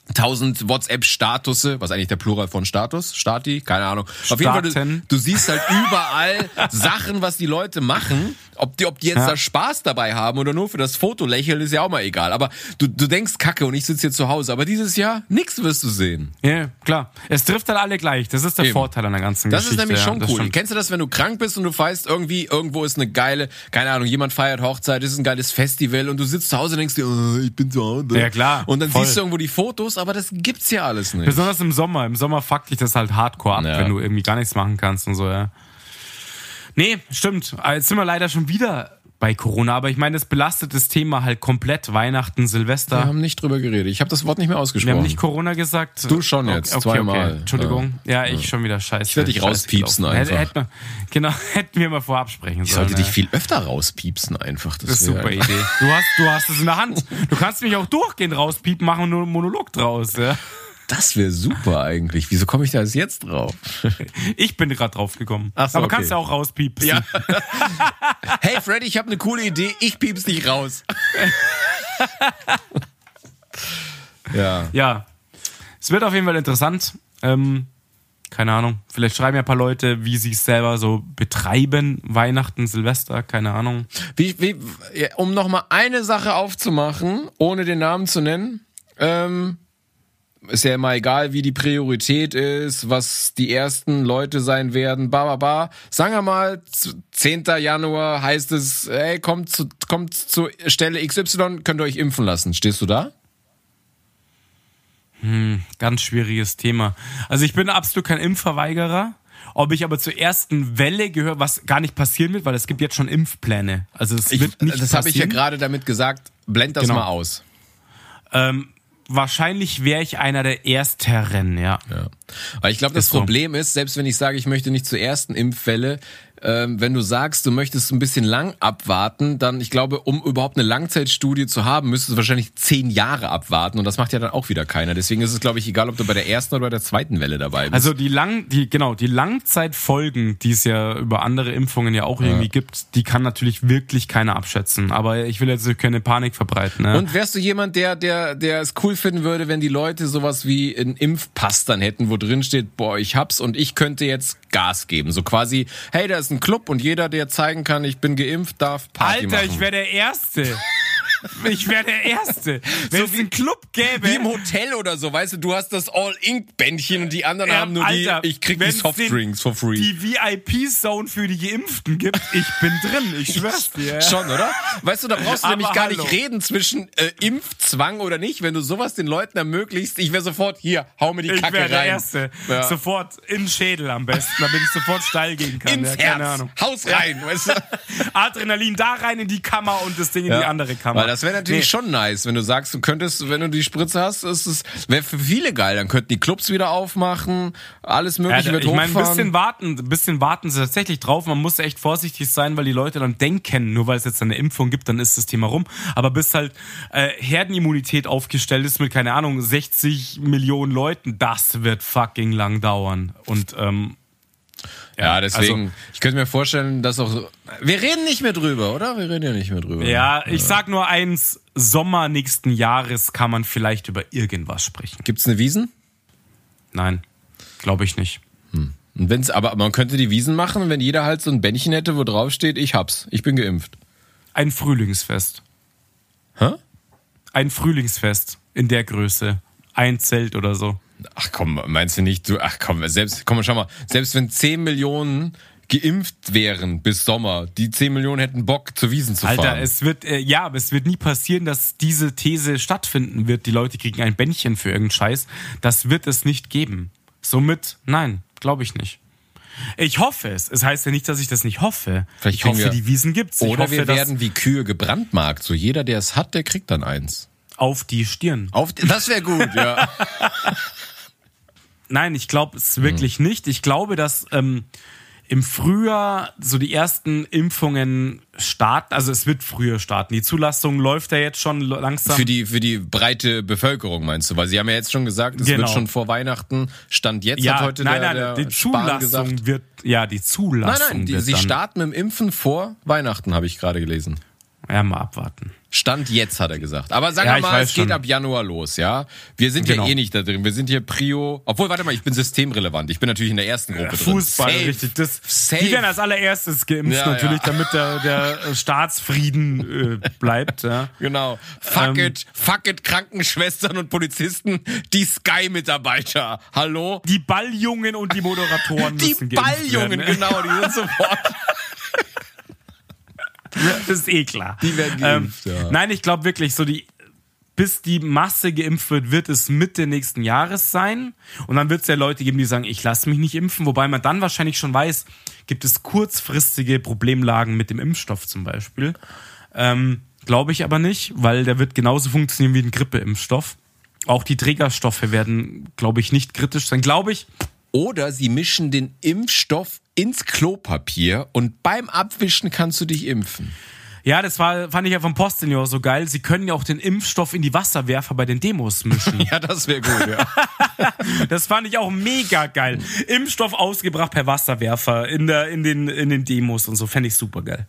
1000 WhatsApp-Statusse, was eigentlich der Plural von Status? Stati? Keine Ahnung. Auf jeden Fall, du, du siehst halt überall Sachen, was die Leute machen. Ob die, ob die jetzt Ja. da Spaß dabei haben oder nur für das Foto lächeln, ist ja auch mal egal. Aber du, du denkst Kacke und ich sitze hier zu Hause. Aber dieses Jahr, nix wirst du sehen. Ja, klar. Es trifft halt alle gleich. Das ist der Eben. Vorteil an der ganzen Das Geschichte. ist nämlich ja, schon das cool. stimmt. Kennst du das, wenn du krank bist und du weißt, irgendwie, irgendwo ist eine geile, keine Ahnung, jemand feiert Hochzeit, ist ein geiles Festival und du sitzt zu Hause und denkst dir, oh, ich bin zu Hause. Ja, klar. Und dann Voll. siehst du irgendwo die Fotos, aber das gibt's ja alles nicht. Besonders im Sommer. Im Sommer fuckt dich das halt hardcore ab, Ja. wenn du irgendwie gar nichts machen kannst und so, ja. Nee, stimmt. Aber Jetzt sind wir leider schon wieder bei Corona, aber ich meine, das belastet das Thema halt komplett. Weihnachten, Silvester. Wir haben nicht drüber geredet. Ich habe das Wort nicht mehr Wir ausgesprochen. haben nicht Corona gesagt. Du schon jetzt, zweimal. Entschuldigung. Ja, ich schon wieder scheiße. Ich werd dich scheiße rauspiepsen gelaufen. einfach. Hätte, hätte, genau, hätten wir mal vorab sprechen ich sollen. sollte dich ja. viel öfter rauspiepsen einfach. Das, Das ist super Idee. Du hast, du hast es in der Hand. Du kannst mich auch durchgehend rauspiepen, machen nur einen Monolog draus. Ja. Das wäre super eigentlich. Wieso komme ich da jetzt drauf? Ich bin gerade drauf gekommen. Ach so, Aber okay. kannst ja auch rauspiepsen. Ja. hey Freddy, ich habe eine coole Idee. Ich pieps dich raus. ja. Ja. Es wird auf jeden Fall interessant. Ähm, keine Ahnung. Vielleicht schreiben ja ein paar Leute, wie sie es selber so betreiben. Weihnachten, Silvester, keine Ahnung. Wie, wie, um noch mal eine Sache aufzumachen, ohne den Namen zu nennen. Ähm, ist ja immer egal, wie die Priorität ist, was die ersten Leute sein werden, ba, ba, ba. Sagen wir mal, 10. Januar heißt es, hey, kommt zu, kommt zu Stelle XY, könnt ihr euch impfen lassen. Stehst du da? Hm, ganz schwieriges Thema. Also ich bin absolut kein Impfverweigerer. Ob ich aber zur ersten Welle gehöre, was gar nicht passieren wird, weil es gibt jetzt schon Impfpläne. Also es Ich, wird nicht das habe ich ja gerade damit gesagt, blend das Genau. mal aus. Ähm, wahrscheinlich wäre ich einer der Ersteren, ja. Ja. Weil ich glaube, das so. Problem ist, selbst wenn ich sage, ich möchte nicht zur ersten Impfwelle, ähm, wenn du sagst, du möchtest ein bisschen lang abwarten, dann, ich glaube, um überhaupt eine Langzeitstudie zu haben, müsstest du wahrscheinlich zehn Jahre abwarten und das macht ja dann auch wieder keiner. Deswegen ist es, glaube ich, egal, ob du bei der ersten oder bei der zweiten Welle dabei bist. Also die lang, die genau die Langzeitfolgen, die es ja über andere Impfungen ja auch irgendwie gibt, die kann natürlich wirklich keiner abschätzen. Aber ich will jetzt keine Panik verbreiten. Ne? Und wärst du jemand, der, der, der es cool finden würde, wenn die Leute sowas wie einen Impfpass dann hätten, wo drin steht, boah, ich hab's und ich könnte jetzt Gas geben. So quasi, hey, da ist ein Club und jeder, der zeigen kann, ich bin geimpft, darf Party Alter, machen. ich wäre der Erste. Ich wäre der Erste. Wenn es einen Club gäbe. Wie im Hotel oder so, weißt du, du hast das All-Ink-Bändchen und die anderen Ja, haben nur Alter, die, ich krieg die Softdrinks for free. die VIP-Zone für die Geimpften gibt, ich bin drin. Ich schwör's dir. ja. Schon, oder? Weißt du, da brauchst du Aber nämlich gar hallo. nicht reden zwischen äh, Impfzwang oder nicht. Wenn du sowas den Leuten ermöglicht, ich wäre sofort, hier, hau mir die Ich Kacke wäre der rein. Erste. Ja. Sofort in den Schädel am besten, damit ich sofort steil gehen kann. Ins ja, keine Herz, Ahnung. Haus rein, weißt du? Adrenalin da rein in die Kammer und das Ding in die andere Kammer. Das wäre natürlich Nee. schon nice, wenn du sagst, du könntest, wenn du die Spritze hast, ist es wäre für viele geil. Dann könnten die Clubs wieder aufmachen, alles Ja, mögliche wird ich meine, ein hochfahren. bisschen warten, ein bisschen warten sie tatsächlich drauf. Man muss echt vorsichtig sein, weil die Leute dann denken, nur weil es jetzt eine Impfung gibt, dann ist das Thema rum. Aber bis halt äh, Herdenimmunität aufgestellt ist mit, keine Ahnung, 60 Millionen Leuten, das wird fucking lang dauern. Und ähm, ja, deswegen, also- ich könnte mir vorstellen, dass auch. Wir reden nicht mehr drüber, oder? Wir reden ja nicht mehr drüber. ja, ich sag nur eins, Sommer nächsten Jahres kann man vielleicht über irgendwas sprechen. Gibt's eine Wiesen? Nein, glaube ich nicht. Und wenn's, aber man könnte die Wiesen machen, wenn jeder halt so ein Bändchen hätte, wo drauf steht, ich hab's, ich bin geimpft. Ein Frühlingsfest. Hä? Ein Frühlingsfest in der Größe. Ein Zelt oder so. Ach komm, meinst du nicht, du, ach komm, selbst, komm, schau mal, selbst wenn 10 Millionen geimpft wären bis Sommer, die 10 Millionen hätten Bock, zur Wiesen zu fahren. Alter, es wird, äh, ja, aber es wird nie passieren, dass diese These stattfinden wird. Die Leute kriegen ein Bändchen für irgendeinen Scheiß. Das wird es nicht geben. Somit, nein, glaube ich nicht. Ich hoffe es. Es heißt ja nicht, dass ich das nicht hoffe. Vielleicht ich hoffe, wir- die Wiesen gibt's. Ich Oder hoffe, wir werden wie Kühe gebrandmarkt. So jeder, der es hat, der kriegt dann eins. Auf die Stirn. Auf, das wäre gut, ja. Nein, ich glaube es wirklich nicht. Ich glaube, dass ähm, im Frühjahr so die ersten Impfungen starten. Also es wird früher starten. Die Zulassung läuft ja jetzt schon langsam. Für die, für die breite Bevölkerung meinst du? Weil sie haben ja jetzt schon gesagt, es Genau. wird schon vor Weihnachten, Stand jetzt ja, hat heute nein, der, nein, der die Spahn Zulassung gesagt. wird, ja, die Zulassung Nein, nein, die, sie starten mit dem Impfen vor Weihnachten, habe ich gerade gelesen. Ja, mal abwarten. Stand jetzt, hat er gesagt. Aber sagen Ja, wir mal, es geht schon. ab Januar los, ja. Wir sind Genau. ja eh nicht da drin. Wir sind hier Prio. Obwohl, warte mal, ich bin systemrelevant. Ich bin natürlich in der ersten Gruppe drin. Fußball, Safe. richtig. Das, Safe. Die werden als allererstes geimpft, Ja, natürlich, ja. damit der, der Staatsfrieden äh, bleibt. Ja. Genau. Fuck Ähm, it, fuck it, Krankenschwestern und Polizisten, die Sky-Mitarbeiter. Hallo? Die Balljungen und die Moderatoren Die Balljungen, genau, die sind sofort. Das ist eh klar. Die werden geimpft, ja. Nein, ich glaube wirklich, so die, bis die Masse geimpft wird, wird es Mitte nächsten Jahres sein. Und dann wird es ja Leute geben, die sagen, ich lasse mich nicht impfen. Wobei man dann wahrscheinlich schon weiß, gibt es kurzfristige Problemlagen mit dem Impfstoff zum Beispiel. Ähm, glaube ich aber nicht, weil der wird genauso funktionieren wie ein Grippeimpfstoff. Auch die Trägerstoffe werden, glaube ich, nicht kritisch sein. Glaube ich, Oder sie mischen den Impfstoff ins Klopapier und beim Abwischen kannst du dich impfen. Ja, das war, fand ich ja vom Postillon so geil. Sie können ja auch den Impfstoff in die Wasserwerfer bei den Demos mischen. Ja, das wäre gut, ja. Das fand ich auch mega geil. Impfstoff ausgebracht per Wasserwerfer in, der, in, den, in den Demos und so. Fände ich super geil.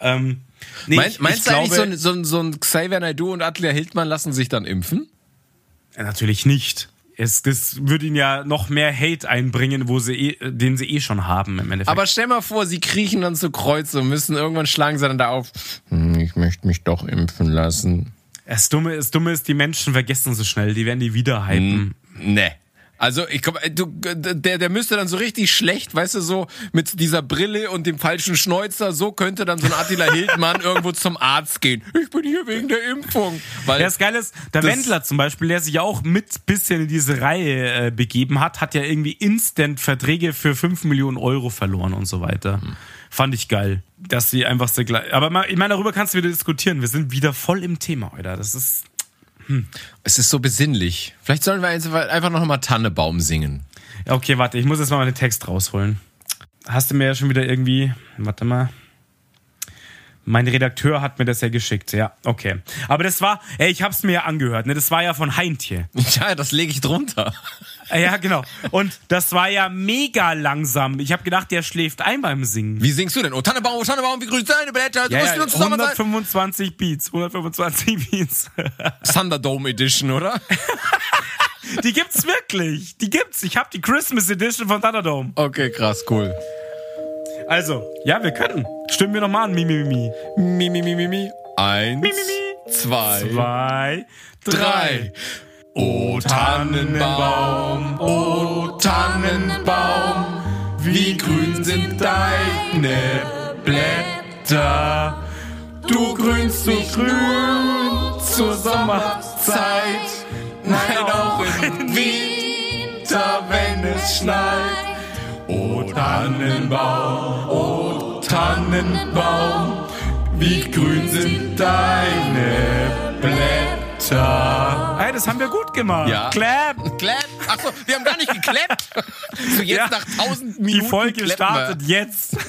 Ähm, nee, Mein, ich- meinst ich du eigentlich, so glaube- ein, so, ein, so ein Xavier Naidoo und Attila Hildmann lassen sich dann impfen? Ja, Natürlich nicht. Es, das würde ihnen ja noch mehr Hate einbringen, wo sie eh, den sie eh schon haben im Endeffekt. Aber stell mal vor, sie kriechen dann zu Kreuz und müssen irgendwann schlagen sie dann da auf. Hm, Ich möchte mich doch impfen lassen. Das Dumme, das Dumme ist, die Menschen vergessen so schnell, die werden die wieder hypen. Ne. Also ich glaube, du, der, der müsste dann so richtig schlecht, weißt du, so mit dieser Brille und dem falschen Schnäuzer, so könnte dann so ein Attila Hildmann irgendwo zum Arzt gehen. Ich bin hier wegen der Impfung. Weil Ja, das Geile ist, der Wendler zum Beispiel, der sich ja auch mit bisschen in diese Reihe äh, begeben hat, hat ja irgendwie instant Verträge für 5 Millionen Euro verloren und so weiter. Fand ich geil, dass sie einfach so gleich. Aber mal- ich meine, darüber kannst du wieder diskutieren. Wir sind wieder voll im Thema, Alter. Das ist. Es ist so besinnlich. Vielleicht sollen wir einfach noch mal Tannebaum singen. Okay, warte, ich muss jetzt mal meinen Text rausholen. Hast du mir ja schon wieder irgendwie. Warte mal. Mein Redakteur hat mir das ja geschickt, ja, okay. Aber das war, ey, ich hab's mir ja angehört, ne? Das war ja von Heintje. Ja, das lege ich drunter. Äh, Ja, genau. Und das war ja mega langsam. Ich habe gedacht, der schläft ein beim Singen. Wie singst du denn? Oh Tannebaum, oh Tannebaum, wie grün deine Blätter, du Ja, musst ja, zusammen sein. 125 Beats, 125 Beats. Thunderdome Edition, oder? Die gibt's wirklich. Die gibt's. Ich habe die Christmas Edition von Thunderdome. Okay, krass, cool. Also, ja, wir können. Stimmen wir nochmal an. Mimi, Mimi. Mi, mi, mi, mi, mi. Eins, mi, mi. zwei, Zwei, drei. O Tannenbaum, o Tannenbaum, wie grün sind deine Blätter. Du grünst so grün zur Sommerzeit, nein auch im Winter, wenn es schneit. O Tannenbaum, o Tannenbaum, wie grün sind deine Blätter. Hey, das haben wir gut gemacht. Ja. Clap. Clap. Achso, wir haben gar nicht geklappt. So jetzt Ja. nach tausend Die Minuten. Folge klappen wir. startet jetzt.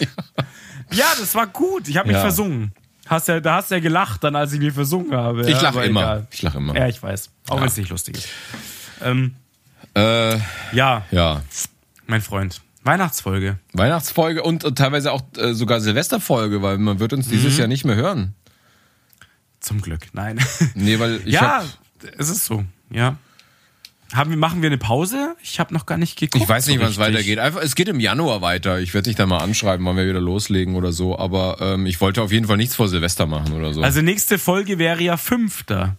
Ja, das war gut. Ich habe mich Ja. versungen. Hast ja, da hast du ja gelacht, dann als ich mich versungen habe. Ich lache immer. egal. Ich lache immer. Ja, ich weiß. Auch wenn es nicht lustig ist. Ähm, Äh, ja, ja. mein Freund. Weihnachtsfolge. Weihnachtsfolge und, und teilweise auch äh, sogar Silvesterfolge, weil man wird uns Mhm. dieses Jahr nicht mehr hören. Zum Glück. Nein. Nee, weil ich ja, es ist so. Ja. Haben wir, machen wir eine Pause? Ich habe noch gar nicht geguckt. ich weiß nicht, so wann es weitergeht. Einfach, es geht im Januar weiter. Ich werde dich dann mal anschreiben, wann wir wieder loslegen oder so. Aber ähm, ich wollte auf jeden Fall nichts vor Silvester machen oder so. Also nächste Folge wäre ja fünfter.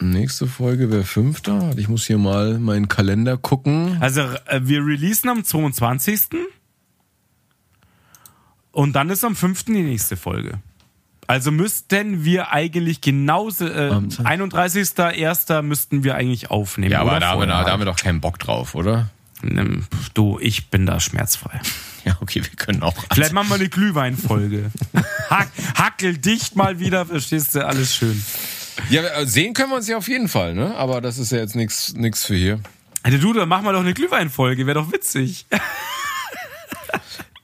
Nächste Folge wäre fünfter. Ich muss hier mal meinen Kalender gucken. Also äh, wir releasen am 22. Und dann ist am 5. die nächste Folge. Also müssten wir eigentlich genauso, äh, Am 31.01. müssten wir eigentlich aufnehmen. Ja, aber da haben, wir, da haben wir doch keinen Bock drauf, oder? Ähm, Du, ich bin da schmerzfrei. Ja, okay, wir können auch. Vielleicht machen wir eine Glühweinfolge. Hack, hackel dicht mal wieder, verstehst du? Alles schön. Ja, äh, sehen können wir uns ja auf jeden Fall, ne? Aber das ist ja jetzt nichts nix für hier. Alter, du, dann machen wir doch eine Glühweinfolge, wäre doch witzig.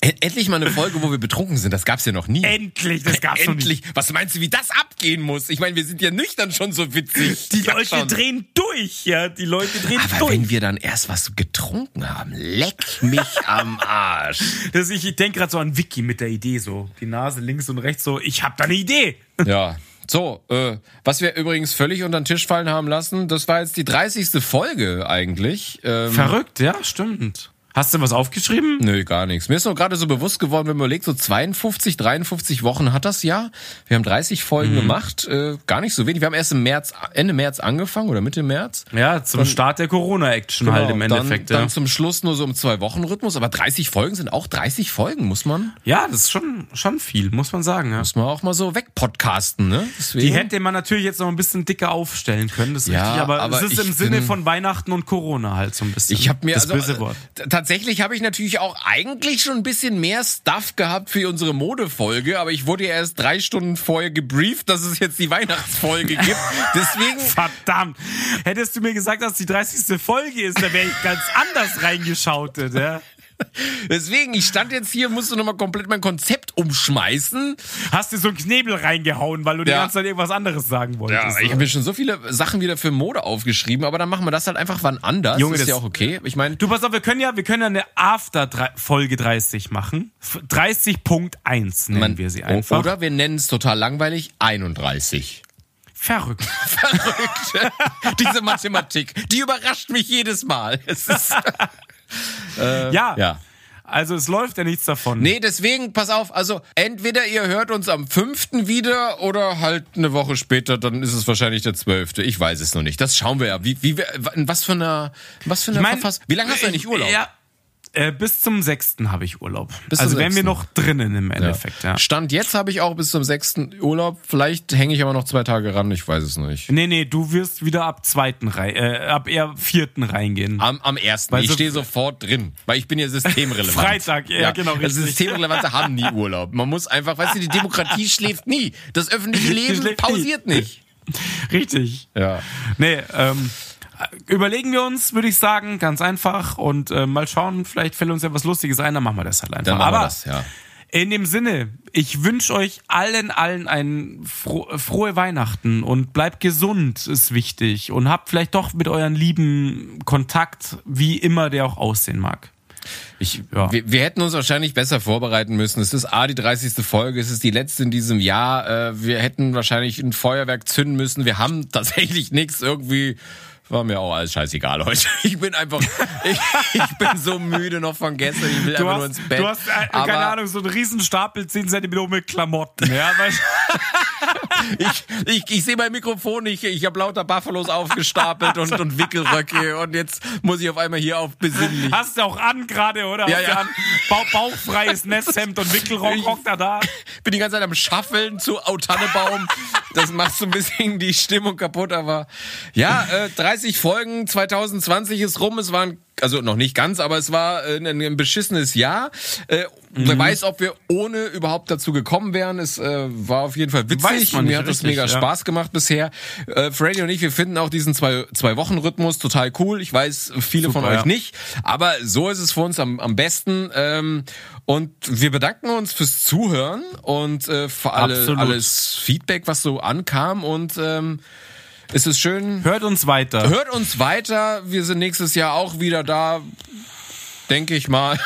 E- Endlich mal eine Folge, wo wir betrunken sind. Das gab's ja noch nie. Endlich, das gab's noch nicht. Endlich. Was meinst du, wie das abgehen muss? Ich meine, wir sind ja nüchtern schon so witzig. Die Leute schon. drehen durch, ja. Die Leute drehen Aber durch. wenn wir dann erst was getrunken haben, leck mich am Arsch. Das, ich ich denke gerade so an Vicky mit der Idee so. Die Nase links und rechts so, ich hab da eine Idee. Ja. So, äh, was wir übrigens völlig unter den Tisch fallen haben lassen, das war jetzt die 30. Folge eigentlich. Ähm, Verrückt, ja, stimmt. Hast du was aufgeschrieben? Nö, gar nichts. Mir ist nur gerade so bewusst geworden, wenn man überlegt, so 52, 53 Wochen hat das Jahr. Wir haben 30 Folgen gemacht, äh, gar nicht so wenig. Wir haben erst im März, Ende März angefangen oder Mitte März. Ja, zum Start der Corona-Action halt im Genau, Endeffekt. Dann, ja. dann zum Schluss nur so im Zwei-Wochen-Rhythmus. Aber 30 Folgen sind auch 30 Folgen, muss man, ja, das ist schon, schon viel, muss man sagen. Ja. muss man auch mal so wegpodcasten, ne? Deswegen. Die hätte man natürlich jetzt noch ein bisschen dicker aufstellen können, das ist Ja, richtig, aber, aber es ist im Sinne bin- von Weihnachten und Corona halt so ein bisschen. Ich habe mir das also böse Wort. Tatsächlich habe ich natürlich auch eigentlich schon ein bisschen mehr Stuff gehabt für unsere Modefolge, aber ich wurde ja erst drei Stunden vorher gebrieft, dass es jetzt die Weihnachtsfolge gibt. Deswegen Verdammt. Hättest du mir gesagt, dass die 30. Folge ist, dann wäre ich ganz anders reingeschautet, ja. Deswegen, ich stand jetzt hier, musste nochmal komplett mein Konzept umschmeißen. Hast du so einen Knebel reingehauen, weil du die Ja. ganze Zeit irgendwas anderes sagen wolltest. Ja, ich habe mir schon so viele Sachen wieder für Mode aufgeschrieben, aber dann machen wir das halt einfach wann anders. Junge, das ist das- ja auch okay. Ich meine, Du, pass auf, wir können ja, wir können ja eine After-Folge 30 machen. F- 30.1 nennen man, wir sie einfach. oder wir nennen es total langweilig 31. Verrückt. Verrückt. Diese Mathematik, die überrascht mich jedes Mal. Es ist, Ja. ja. Also es läuft ja nichts davon. Nee, deswegen, pass auf, also entweder ihr hört uns am 5. wieder oder halt eine Woche später, dann ist es wahrscheinlich der 12. Ich weiß es noch nicht. Das schauen wir ja. Wie, wie, was für einer, was für eine Ich mein, Verfassung. Wie lange hast du eigentlich Urlaub? Ja, äh, bis zum 6. habe ich Urlaub. Bis also wären wir 6.. noch drinnen im Endeffekt, ja. Stand jetzt habe ich auch bis zum 6. Urlaub. Vielleicht hänge ich aber noch zwei Tage ran, ich weiß es nicht. Nee, nee, du wirst wieder ab zweiten rein, äh, ab eher vierten reingehen. Am, am ersten. Weil ich so- stehe sofort drin, weil ich bin ja systemrelevant. Freitag, ja, genau, Also richtig. Systemrelevante haben nie Urlaub. Man muss einfach, weißt du, die Demokratie schläft nie. Das öffentliche Leben schläft nie. pausiert nicht. Richtig. Ja. Nee, ähm, überlegen wir uns, würde ich sagen, ganz einfach und äh, mal schauen, vielleicht fällt uns ja was Lustiges ein, dann machen wir das halt einfach. Dann machen Aber wir das, ja. in dem Sinne, ich wünsche euch allen, allen ein fro frohe Weihnachten und bleibt gesund, ist wichtig und habt vielleicht doch mit euren Lieben Kontakt, wie immer der auch aussehen mag. Ich, Ja. wir, wir hätten uns wahrscheinlich besser vorbereiten müssen. Es ist A, die 30. Folge, es ist die letzte in diesem Jahr. Äh, wir hätten wahrscheinlich ein Feuerwerk zünden müssen. Wir haben tatsächlich nichts irgendwie. War mir auch alles scheißegal heute. Ich bin einfach, ich, ich bin so müde noch von gestern. Ich will Du einfach nur hast, ins Bett. du hast äh, keine Ahnung, so einen riesen Stapel 10 cm mit Klamotten. Ja, weil, ich, ich, ich sehe mein Mikrofon nicht. Ich habe lauter Buffalos aufgestapelt und, und Wickelröcke. Und jetzt muss ich auf einmal hier auf besinnlich. hast du auch an gerade, oder? Ja, Hast ja. An, Bauch, bauchfreies Nesthemd und Wickelrock Ich- hockt er da. bin die ganze Zeit am Schaffeln zu Autannebaum. Das macht so ein bisschen die Stimmung kaputt, aber ja, äh, 30 Folgen, 2020 ist rum, es waren also noch nicht ganz, aber es war äh, ein, ein beschissenes Jahr. Äh, Mhm. Wer weiß, ob wir ohne überhaupt dazu gekommen wären. Es äh, war auf jeden Fall witzig. Mir hat das richtig, mega ja. Spaß gemacht bisher. Äh, Freddy und ich, wir finden auch diesen zwei, zwei Wochen Rhythmus total cool. Ich weiß, viele von Super, euch ja. nicht, aber so ist es für uns am, am besten. Ähm, und wir bedanken uns fürs Zuhören und äh, für alle, Absolut. alles Feedback, was so ankam. Und ähm, es ist schön. Hört uns weiter. Hört uns weiter. Wir sind nächstes Jahr auch wieder da, denke ich mal.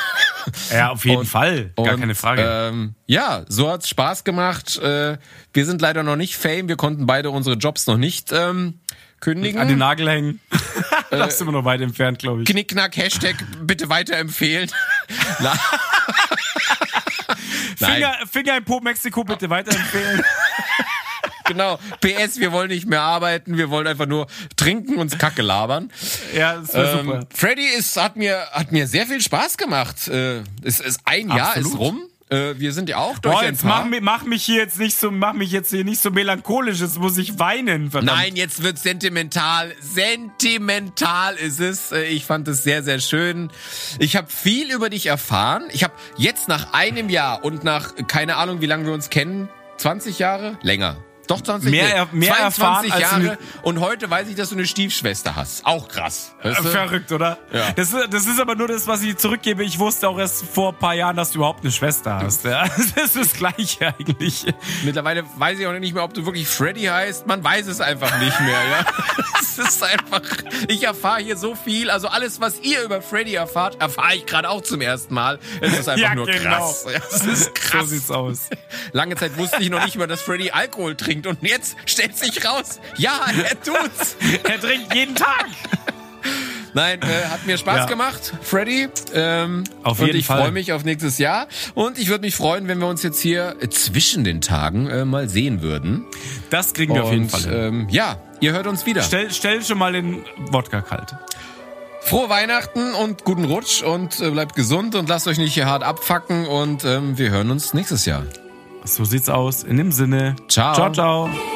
Ja, auf jeden Und- Fall. Gar Und, keine Frage. Ähm, ja, so hat's Spaß gemacht. Äh, wir sind leider noch nicht Fame. Wir konnten beide unsere Jobs noch nicht ähm, kündigen. An den Nagel hängen. Das ist immer noch weit entfernt, glaube ich. Knickknack, Hashtag bitte weiterempfehlen. Finger, Finger im Po Mexiko bitte weiterempfehlen. genau. PS, wir wollen nicht mehr arbeiten, wir wollen einfach nur trinken und Kacke labern. ja, das super. Ähm, Freddy ist, hat, mir, hat mir sehr viel Spaß gemacht. Äh, es ist ein Jahr Absolut. ist rum. Äh, wir sind ja auch durch Boah, ein jetzt paar. mach, mich- mach mich hier jetzt nicht so, mach mich jetzt hier nicht so melancholisch, jetzt muss ich weinen, verdammt. Nein, jetzt wird sentimental. Sentimental ist es. Äh, Ich fand es sehr, sehr schön. Ich habe viel über dich erfahren. Ich habe jetzt nach einem Jahr und nach keine Ahnung, wie lange wir uns kennen, 20 Jahre? Länger. Doch 20 Mehr nee, er- mehr 22 erfahren Jahre. eine- Und heute weiß ich, dass du eine Stiefschwester hast. Auch krass. Weißt du? Verrückt, oder? Ja. Das, ist- das ist aber nur das, was ich zurückgebe. Ich wusste auch erst vor ein paar Jahren, dass du überhaupt eine Schwester hast. Ja? Das ist das Gleiche eigentlich. Mittlerweile weiß ich auch nicht mehr, ob du wirklich Freddy heißt. Man weiß es einfach nicht mehr, ja. Es ist einfach, ich erfahre hier so viel. Also alles, was ihr über Freddy erfahrt, erfahre ich gerade auch zum ersten Mal. Es ist einfach Ja, nur genau. krass. Ja, Es ist So krass. sieht's aus. Lange Zeit wusste ich noch nicht mal, dass Freddy Alkohol trinkt. Und jetzt stellt sich raus, ja, er tut's. Er trinkt jeden Tag. Nein, äh, hat mir Spaß Ja. gemacht, Freddy. Ähm, Auf und jeden ich Fall. freue mich auf nächstes Jahr. Und ich würde mich freuen, wenn wir uns jetzt hier zwischen den Tagen äh, mal sehen würden. Das kriegen wir auf jeden Und, Fall hin. ähm, ja, ihr hört uns wieder. Stell, stell schon mal den Wodka kalt. Frohe Weihnachten und guten Rutsch und äh, bleibt gesund und lasst euch nicht hier hart abfacken und ähm, wir hören uns nächstes Jahr. So sieht's aus. In dem Sinne. Ciao. Ciao, ciao.